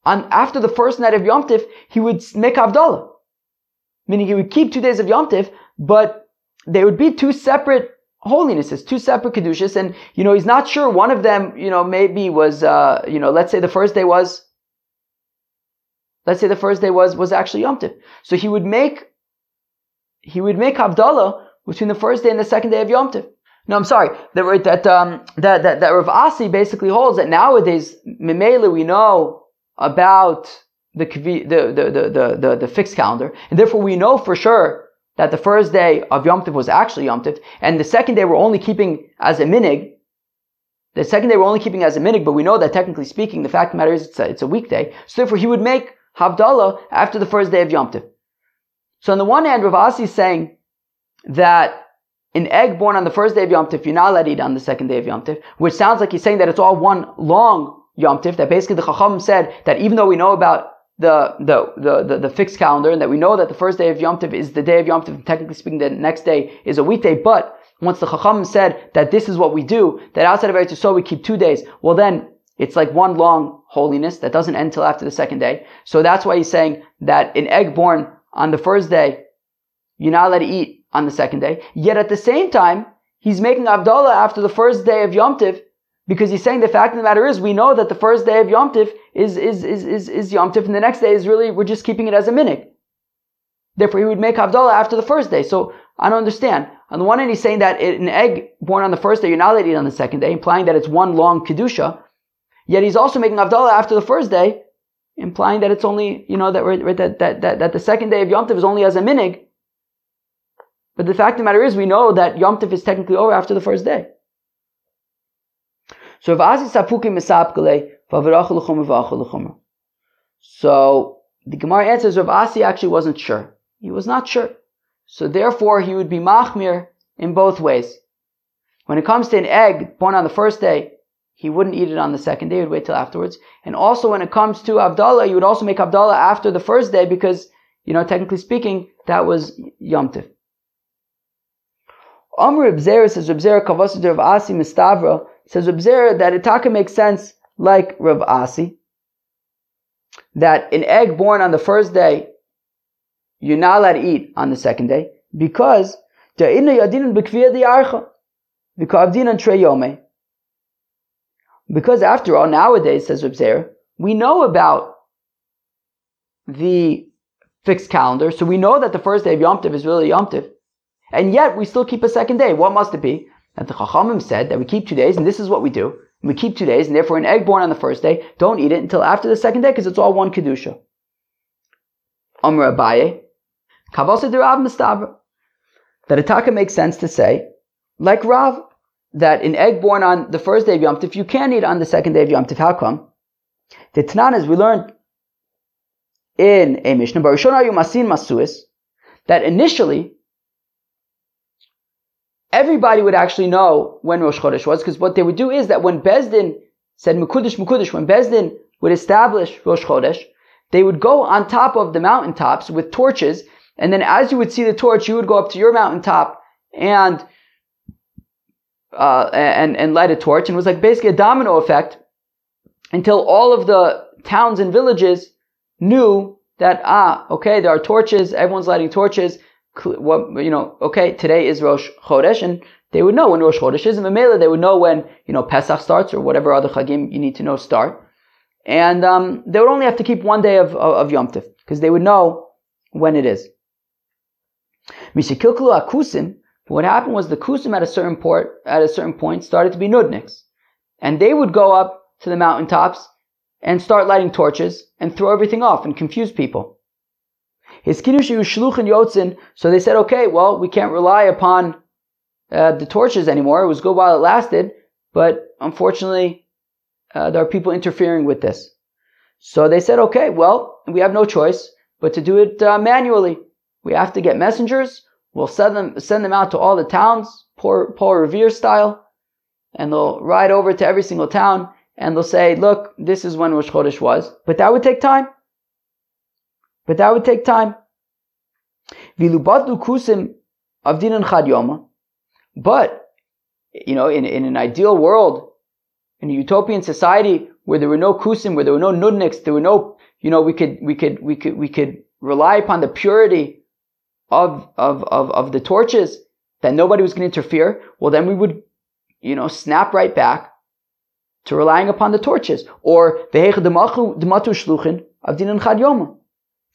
on after the first night of Yom Tif, he would make Havdalah. Meaning he would keep two days of Yom Tif, but they would be two separate holinesses, two separate kedushas, and you know he's not sure one of them, you know, maybe was, uh, you know, let's say the first day was, let's say the first day was was actually Yom Tif, so he would make he would make Havdalah between the first day and the second day of Yom Tov. No, I'm sorry. That that um, that that, that Rav Asi basically holds that nowadays, Mimele, we know about the the, the the the the fixed calendar, and therefore we know for sure that the first day of Yom Tov was actually Yom Tov, and the second day we're only keeping as a minig. The second day we're only keeping as a minig, but we know that technically speaking, the fact of the matter is it's a, it's a weekday. So therefore, he would make Havdalah after the first day of Yom Tov. So on the one hand, Rav is saying that an egg born on the first day of Yom Tif, you're not allowed to eat on the second day of Yom Tif, which sounds like he's saying that it's all one long Yom Tif, that basically the Chacham said that even though we know about the, the, the, the, fixed calendar and that we know that the first day of Yom Tif is the day of Yom Tif, technically speaking, the next day is a weekday, but once the Chacham said that this is what we do, that outside of Eretz Yisrael we keep two days, well then it's like one long holiness that doesn't end till after the second day. So that's why he's saying that an egg born on the first day, you're not allowed to eat on the second day. Yet at the same time, he's making Havdalah after the first day of Yom Tiv, because he's saying the fact of the matter is, we know that the first day of Yom Tiv is, is, is, is, is Yom Tiv, and the next day is really, we're just keeping it as a minik. Therefore, he would make Havdalah after the first day. So, I don't understand. On the one hand, he's saying that an egg born on the first day, you're not allowed to eat on the second day, implying that it's one long Kedusha. Yet he's also making Havdalah after the first day, implying that it's only, you know, that, that, that, that, that the second day of Yom Tov is only as a minig. But the fact of the matter is, we know that Yom Tov is technically over after the first day. So, so the Gemara answers Rav Asi actually wasn't sure. He was not sure. So therefore, he would be machmir in both ways. When it comes to an egg born on the first day, he wouldn't eat it on the second day, he would wait till afterwards. And also when it comes to Havdalah, you would also make Havdalah after the first day because, you know, technically speaking, that was Yom Tiv. says Ibzera Kavasudur of Asi Mistavra says Observer that Itaka makes sense like Rav Asi, that an egg born on the first day, you're not allowed to eat on the second day, because because after all, nowadays, says Reb we know about the fixed calendar, so we know that the first day of Yom Tov is really Yom Tov, and yet we still keep a second day. What must it be? That the Chachamim said that we keep two days, and this is what we do. We keep two days, and therefore an egg born on the first day, don't eat it until after the second day, because it's all one Kedusha. Amr Abaye, Kavasa Rav Mistabra. That Ataka makes sense to say, like Rav, that an egg born on the first day of Yom Tov, you can eat on the second day of Yom Tov. How come? The Tanan, as we learned in a Mishnah, Barishon Masin Masuis, that initially everybody would actually know when Rosh Chodesh was, because what they would do is that when Bezdin said Mukudish Mukudish, when Bezdin would establish Rosh Chodesh, they would go on top of the mountaintops with torches, and then as you would see the torch, you would go up to your mountaintop and uh, and and light a torch, and it was like basically a domino effect until all of the towns and villages knew that ah, okay, there are torches, everyone's lighting torches what you know, okay, today is Rosh Chodesh, and they would know when Rosh Chodesh is, and Mamela, they would know when you know Pesach starts or whatever other Chagim you need to know start, and um, they would only have to keep one day of of, of Yom Tov because they would know when it is. Mishikilkulu akusim. What happened was the kusim at a certain port at a certain point started to be nudniks, and they would go up to the mountaintops and start lighting torches and throw everything off and confuse people. His kiddushu shluchin yotzin. So they said, okay, well, we can't rely upon uh, the torches anymore. It was good while it lasted, but unfortunately, uh, there are people interfering with this. So they said, okay, well, we have no choice but to do it uh, manually. We have to get messengers. We'll send them send them out to all the towns, Paul Revere style, and they'll ride over to every single town and they'll say, look, this is when Rosh Chodesh was. But that would take time. But that would take time. But, you know, in, in an ideal world, in a utopian society where there were no kusim, where there were no nudniks, there were no, you know, we could, we could, we could, we could rely upon the purity of, of, of, of the torches, that nobody was going to interfere, well then we would, you know, snap right back to relying upon the torches. Or, v'heich dematu shluchin avdinan chad yoma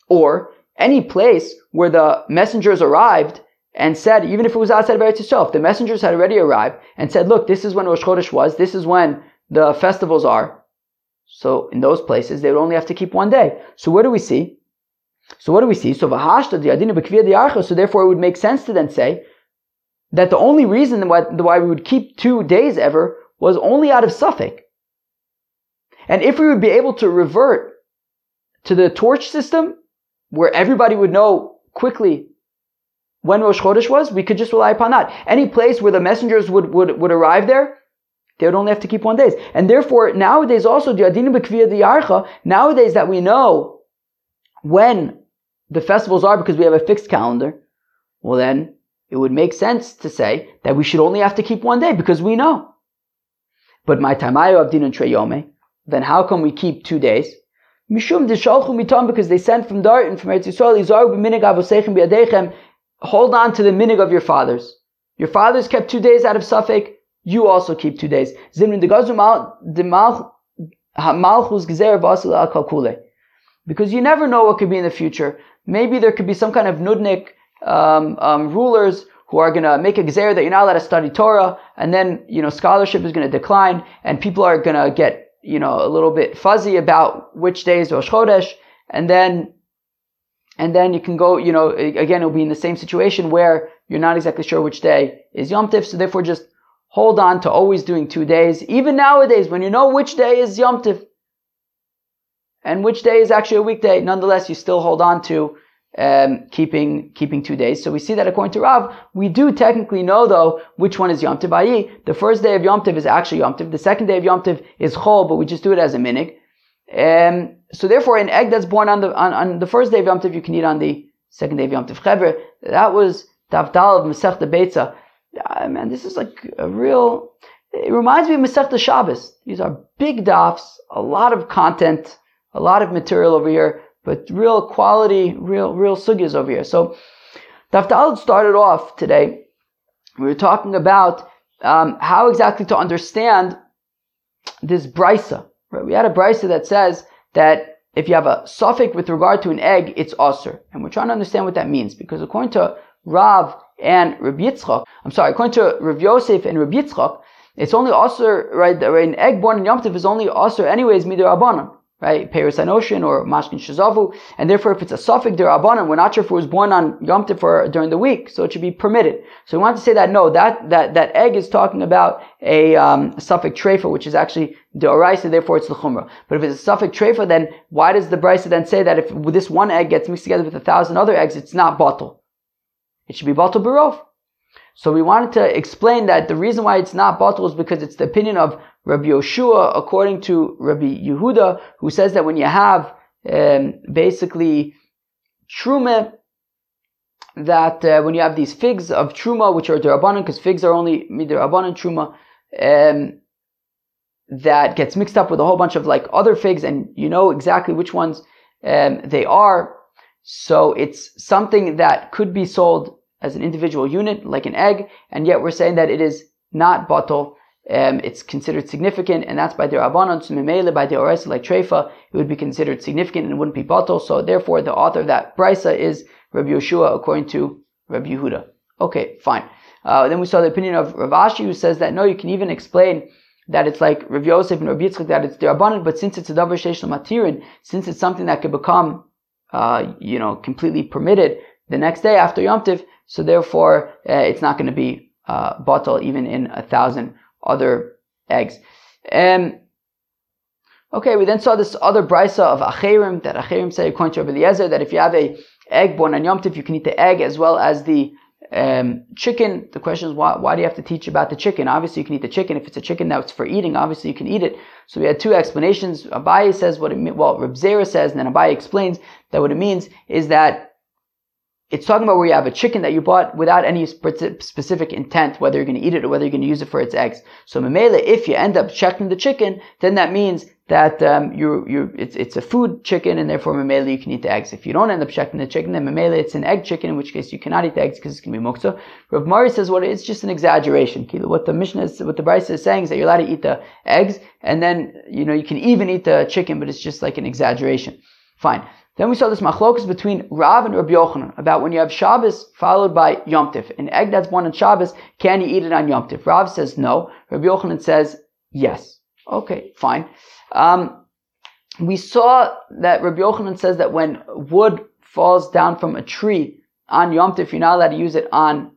or any place where the messengers arrived and said, even if it was outside of Eretz Yisrael, the messengers had already arrived and said, look, this is when Rosh Chodesh was, this is when the festivals are. So in those places, they would only have to keep one day. So what do we see? So what do we see? So So therefore, it would make sense to then say that the only reason why we would keep two days ever was only out of safek. And if we would be able to revert to the torch system, where everybody would know quickly when Rosh Chodesh was, we could just rely upon that. Any place where the messengers would, would, would arrive there, they would only have to keep one day. And therefore, nowadays also, nowadays that we know when the festivals are because we have a fixed calendar, well then, it would make sense to say that we should only have to keep one day because we know. But my tamayo of din and treyome, then how come we keep two days? Mishum dishalchu mitam because they sent from Dar and from Eretz Yisrael. Izaru b'minig avosechem b'yadechem. Hold on to the minig of your fathers. Your fathers kept two days out of safek. You also keep two days. Zimrin degazu malchus gezer vasil al kalkule. Because you never know what could be in the future. Maybe there could be some kind of nudnik um, um, rulers who are going to make a gezer that you're not allowed to study Torah, and then you know scholarship is going to decline, and people are going to get you know, a little bit fuzzy about which day is Rosh Chodesh, and then, and then you can go, you know, again, it'll be in the same situation where you're not exactly sure which day is Yom Tif, so therefore just hold on to always doing two days, even nowadays when you know which day is Yom Tif, and which day is actually a weekday, nonetheless, you still hold on to um, keeping keeping two days. So we see that according to Rav, we do technically know though which one is Yom Tov. The first day of Yom Tov is actually Yom Tov. The second day of Yom Tov is Chol, but we just do it as a minig. Um, so therefore, an egg that's born on the on, on, the first day of Yom Tov, you can eat on the second day of Yom Tov. Chevre, that was Davdal of Masech the Beitza. man, this is like a real. It reminds me of Masechta Shabbos. These are big dafs, a lot of content, a lot of material over here, but real quality, real real sugyas over here. So Daf started off today. We were talking about um, how exactly to understand this brisa. Right? We had a brisa that says that if you have a safek with regard to an egg, it's usr. And we're trying to understand what that means because according to Rav and Rabbi Yitzchak, I'm sorry, according to Rav Yosef and Rabbi Yitzchak, it's only usr, right, an egg born in Yom Tov is only usr anyways, midar abanan right? Paris Anoshin or Mashkin Shazavu, and therefore if it's a safek derabanan, we're not sure if it was born on Yom or during the week, so it should be permitted. So we want to say that no, that that that egg is talking about a, um, treifa, which is actually the deoraisa, therefore it's the chumrah. But if it's a safek treifa, then why does the brisa then say that if this one egg gets mixed together with a thousand other eggs, it's not batal? It should be batal barov. So we wanted to explain that the reason why it's not batal is because it's the opinion of Rabbi Yehoshua, according to Rabbi Yehuda, who says that when you have um, basically truma, that uh, when you have these figs of truma, which are derabanan, because figs are only midirabanan truma, um, that gets mixed up with a whole bunch of like other figs, and you know exactly which ones um, they are. So it's something that could be sold as an individual unit, like an egg, and yet we're saying that it is not batal. Um, it's considered significant, and that's by the Rabbanon, so Mimele, by the Ores, like Trefa, it would be considered significant and wouldn't be batal. So therefore, the author of that Brisa is Rabbi Yehoshua, according to Rabbi Yehuda. Okay, fine. Uh, then we saw the opinion of Rav Ashi, who says that no, you can even explain that it's like Rav Yosef and Rav Yitzchak, that it's the Rabbanon, but since it's a Davar Sheish Matirin, since it's something that could become, uh, you know, completely permitted the next day after Yom Tiv, so therefore, uh, it's not going to be uh, batal even in a thousand other eggs. Um, okay, we then saw this other brisa of Achirim, that Achirim say, according to Eliezer, that if you have a egg born on Yom Tif, you can eat the egg as well as the um, chicken. The question is, why, why do you have to teach about the chicken? Obviously, you can eat the chicken. If it's a chicken that's for eating, obviously you can eat it. So we had two explanations. Abaye says what it means, well, Reb Zera says, and then Abaye explains that what it means is that it's talking about where you have a chicken that you bought without any specific intent, whether you're going to eat it or whether you're going to use it for its eggs. So memela, if you end up checking the chicken, then that means that um, you you it's, it's a food chicken, and therefore memela you can eat the eggs. If you don't end up checking the chicken, then memela it's an egg chicken, in which case you cannot eat the eggs because it's going to be muksa. Rav Mari says what it's just an exaggeration. What the Mishnah is, what the Brisa is saying is that you're allowed to eat the eggs, and then you know you can even eat the chicken, but it's just like an exaggeration. Fine. Then we saw this machlokas between Rav and Rabbi Yochanan about when you have Shabbos followed by Yom Tif. An egg that's born on Shabbos, can you eat it on Yom Tif? Rav says no. Rabbi Yochanan says yes. Okay, fine. Um, we saw that Rabbi Yochanan says that when wood falls down from a tree on Yom Tif, you're not allowed to use it on,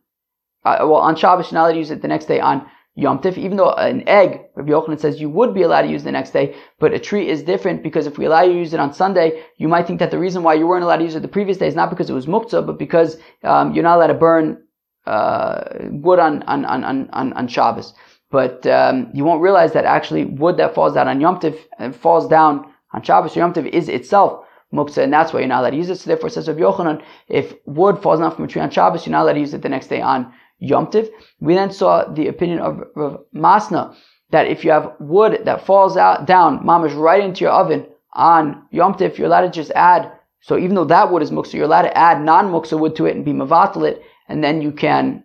uh, well, on Shabbos, you're not allowed to use it the next day on Yom Tif, even though an egg, Rabbi Yochanan says you would be allowed to use the next day, but a tree is different because if we allow you to use it on Sunday, you might think that the reason why you weren't allowed to use it the previous day is not because it was muktzah, but because um, you're not allowed to burn uh, wood on, on, on, on, on Shabbos. But um, you won't realize that actually wood that falls down on Yom Tif and falls down on Shabbos Yom Tif is itself muktzah, and that's why you're not allowed to use it. So therefore, says Rabbi Yochanan, if wood falls down from a tree on Shabbos, you're not allowed to use it the next day on Yom Tiv. We then saw the opinion of Rav Masna that if you have wood that falls out down, mamash right into your oven on Yom Tiv, you're allowed to just add. So even though that wood is muksa, you're allowed to add non-muksa wood to it and be mavatal it, and then you can,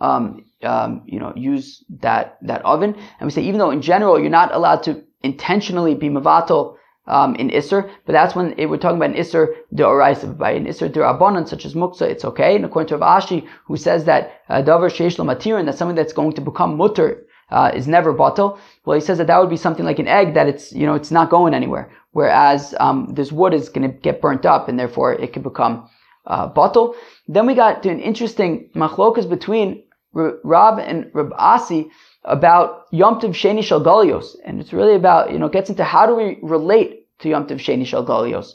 um, um, you know, use that that oven. And we say even though in general you're not allowed to intentionally be mavatal um, in Isser, but that's when it, we're talking about an Isser de Oraisa. By an Isser de Rabbanan, such as Muksa, it's okay. And according to Rav Ashi, who says that uh, Davar Sheish Matirin, that something that's going to become mutter, uh, is never batal. Well, he says that that would be something like an egg that it's, you know, it's not going anywhere. Whereas, um, this wood is going to get burnt up and therefore it can become, uh, batal. Then we got to an interesting machlokas between Rav and Rav Asi about Yom Tov Sheni Shal Galios. And it's really about, you know, gets into how do we relate to Yom Tov Sheni Shal Galios.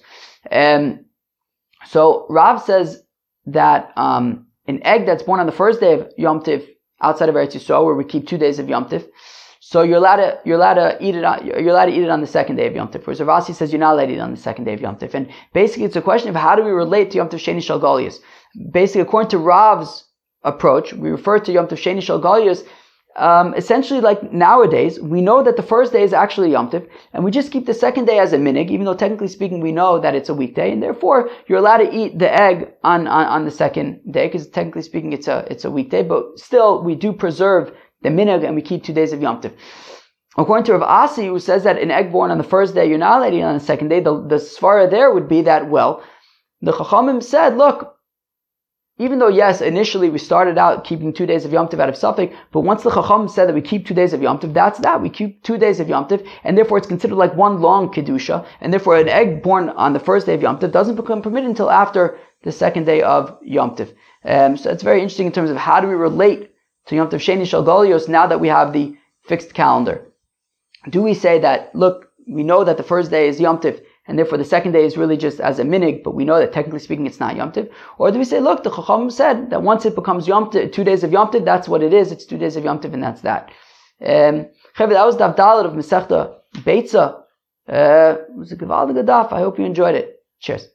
And so Rav says that um, an egg that's born on the first day of Yom Tiv outside of Eretz Yisrael, where we keep two days of Yom Tiv, so you're allowed to you're allowed to eat it on you're allowed to eat it on the second day of Yom Tif. Whereas Rav Asi says you're not allowed to eat it on the second day of Yom Tif. And basically, it's a question of how do we relate to Yom Tif Sheni Shal Galias. Basically, according to Rav's approach, we refer to Yom Tov Sheni Shal Galias um, essentially like nowadays, we know that the first day is actually Yom Tiv, and we just keep the second day as a minig, even though technically speaking we know that it's a weekday, and therefore you're allowed to eat the egg on, on, on the second day, because technically speaking it's a, it's a weekday, but still we do preserve the minig and we keep two days of Yom Tiv. According to Rav Asi, who says that an egg born on the first day, you're not allowed to eat on the second day, the, the svara there would be that, well, the Chachamim said, look, even though, yes, initially we started out keeping two days of Yom Tov out of safek, but once the Chacham said that we keep two days of Yom Tov, that's that. We keep two days of Yom Tov, and therefore it's considered like one long Kedusha, and therefore an egg born on the first day of Yom Tov doesn't become permitted until after the second day of Yom Tov. Um, so it's very interesting in terms of how do we relate to Yom Tov Sheni Shal Golios now that we have the fixed calendar. Do we say that, look, we know that the first day is Yom Tov, and therefore the second day is really just as a minig, but we know that technically speaking it's not Yom Tiv? Or do we say, look, the Chacham said that once it becomes Yom Tiv, two days of Yom Tiv, that's what it is, it's two days of Yom Tiv, and that's that. Um, that was Daf Dalet of Masechta Beitza. Uh, it was a daf. I hope you enjoyed it. Cheers.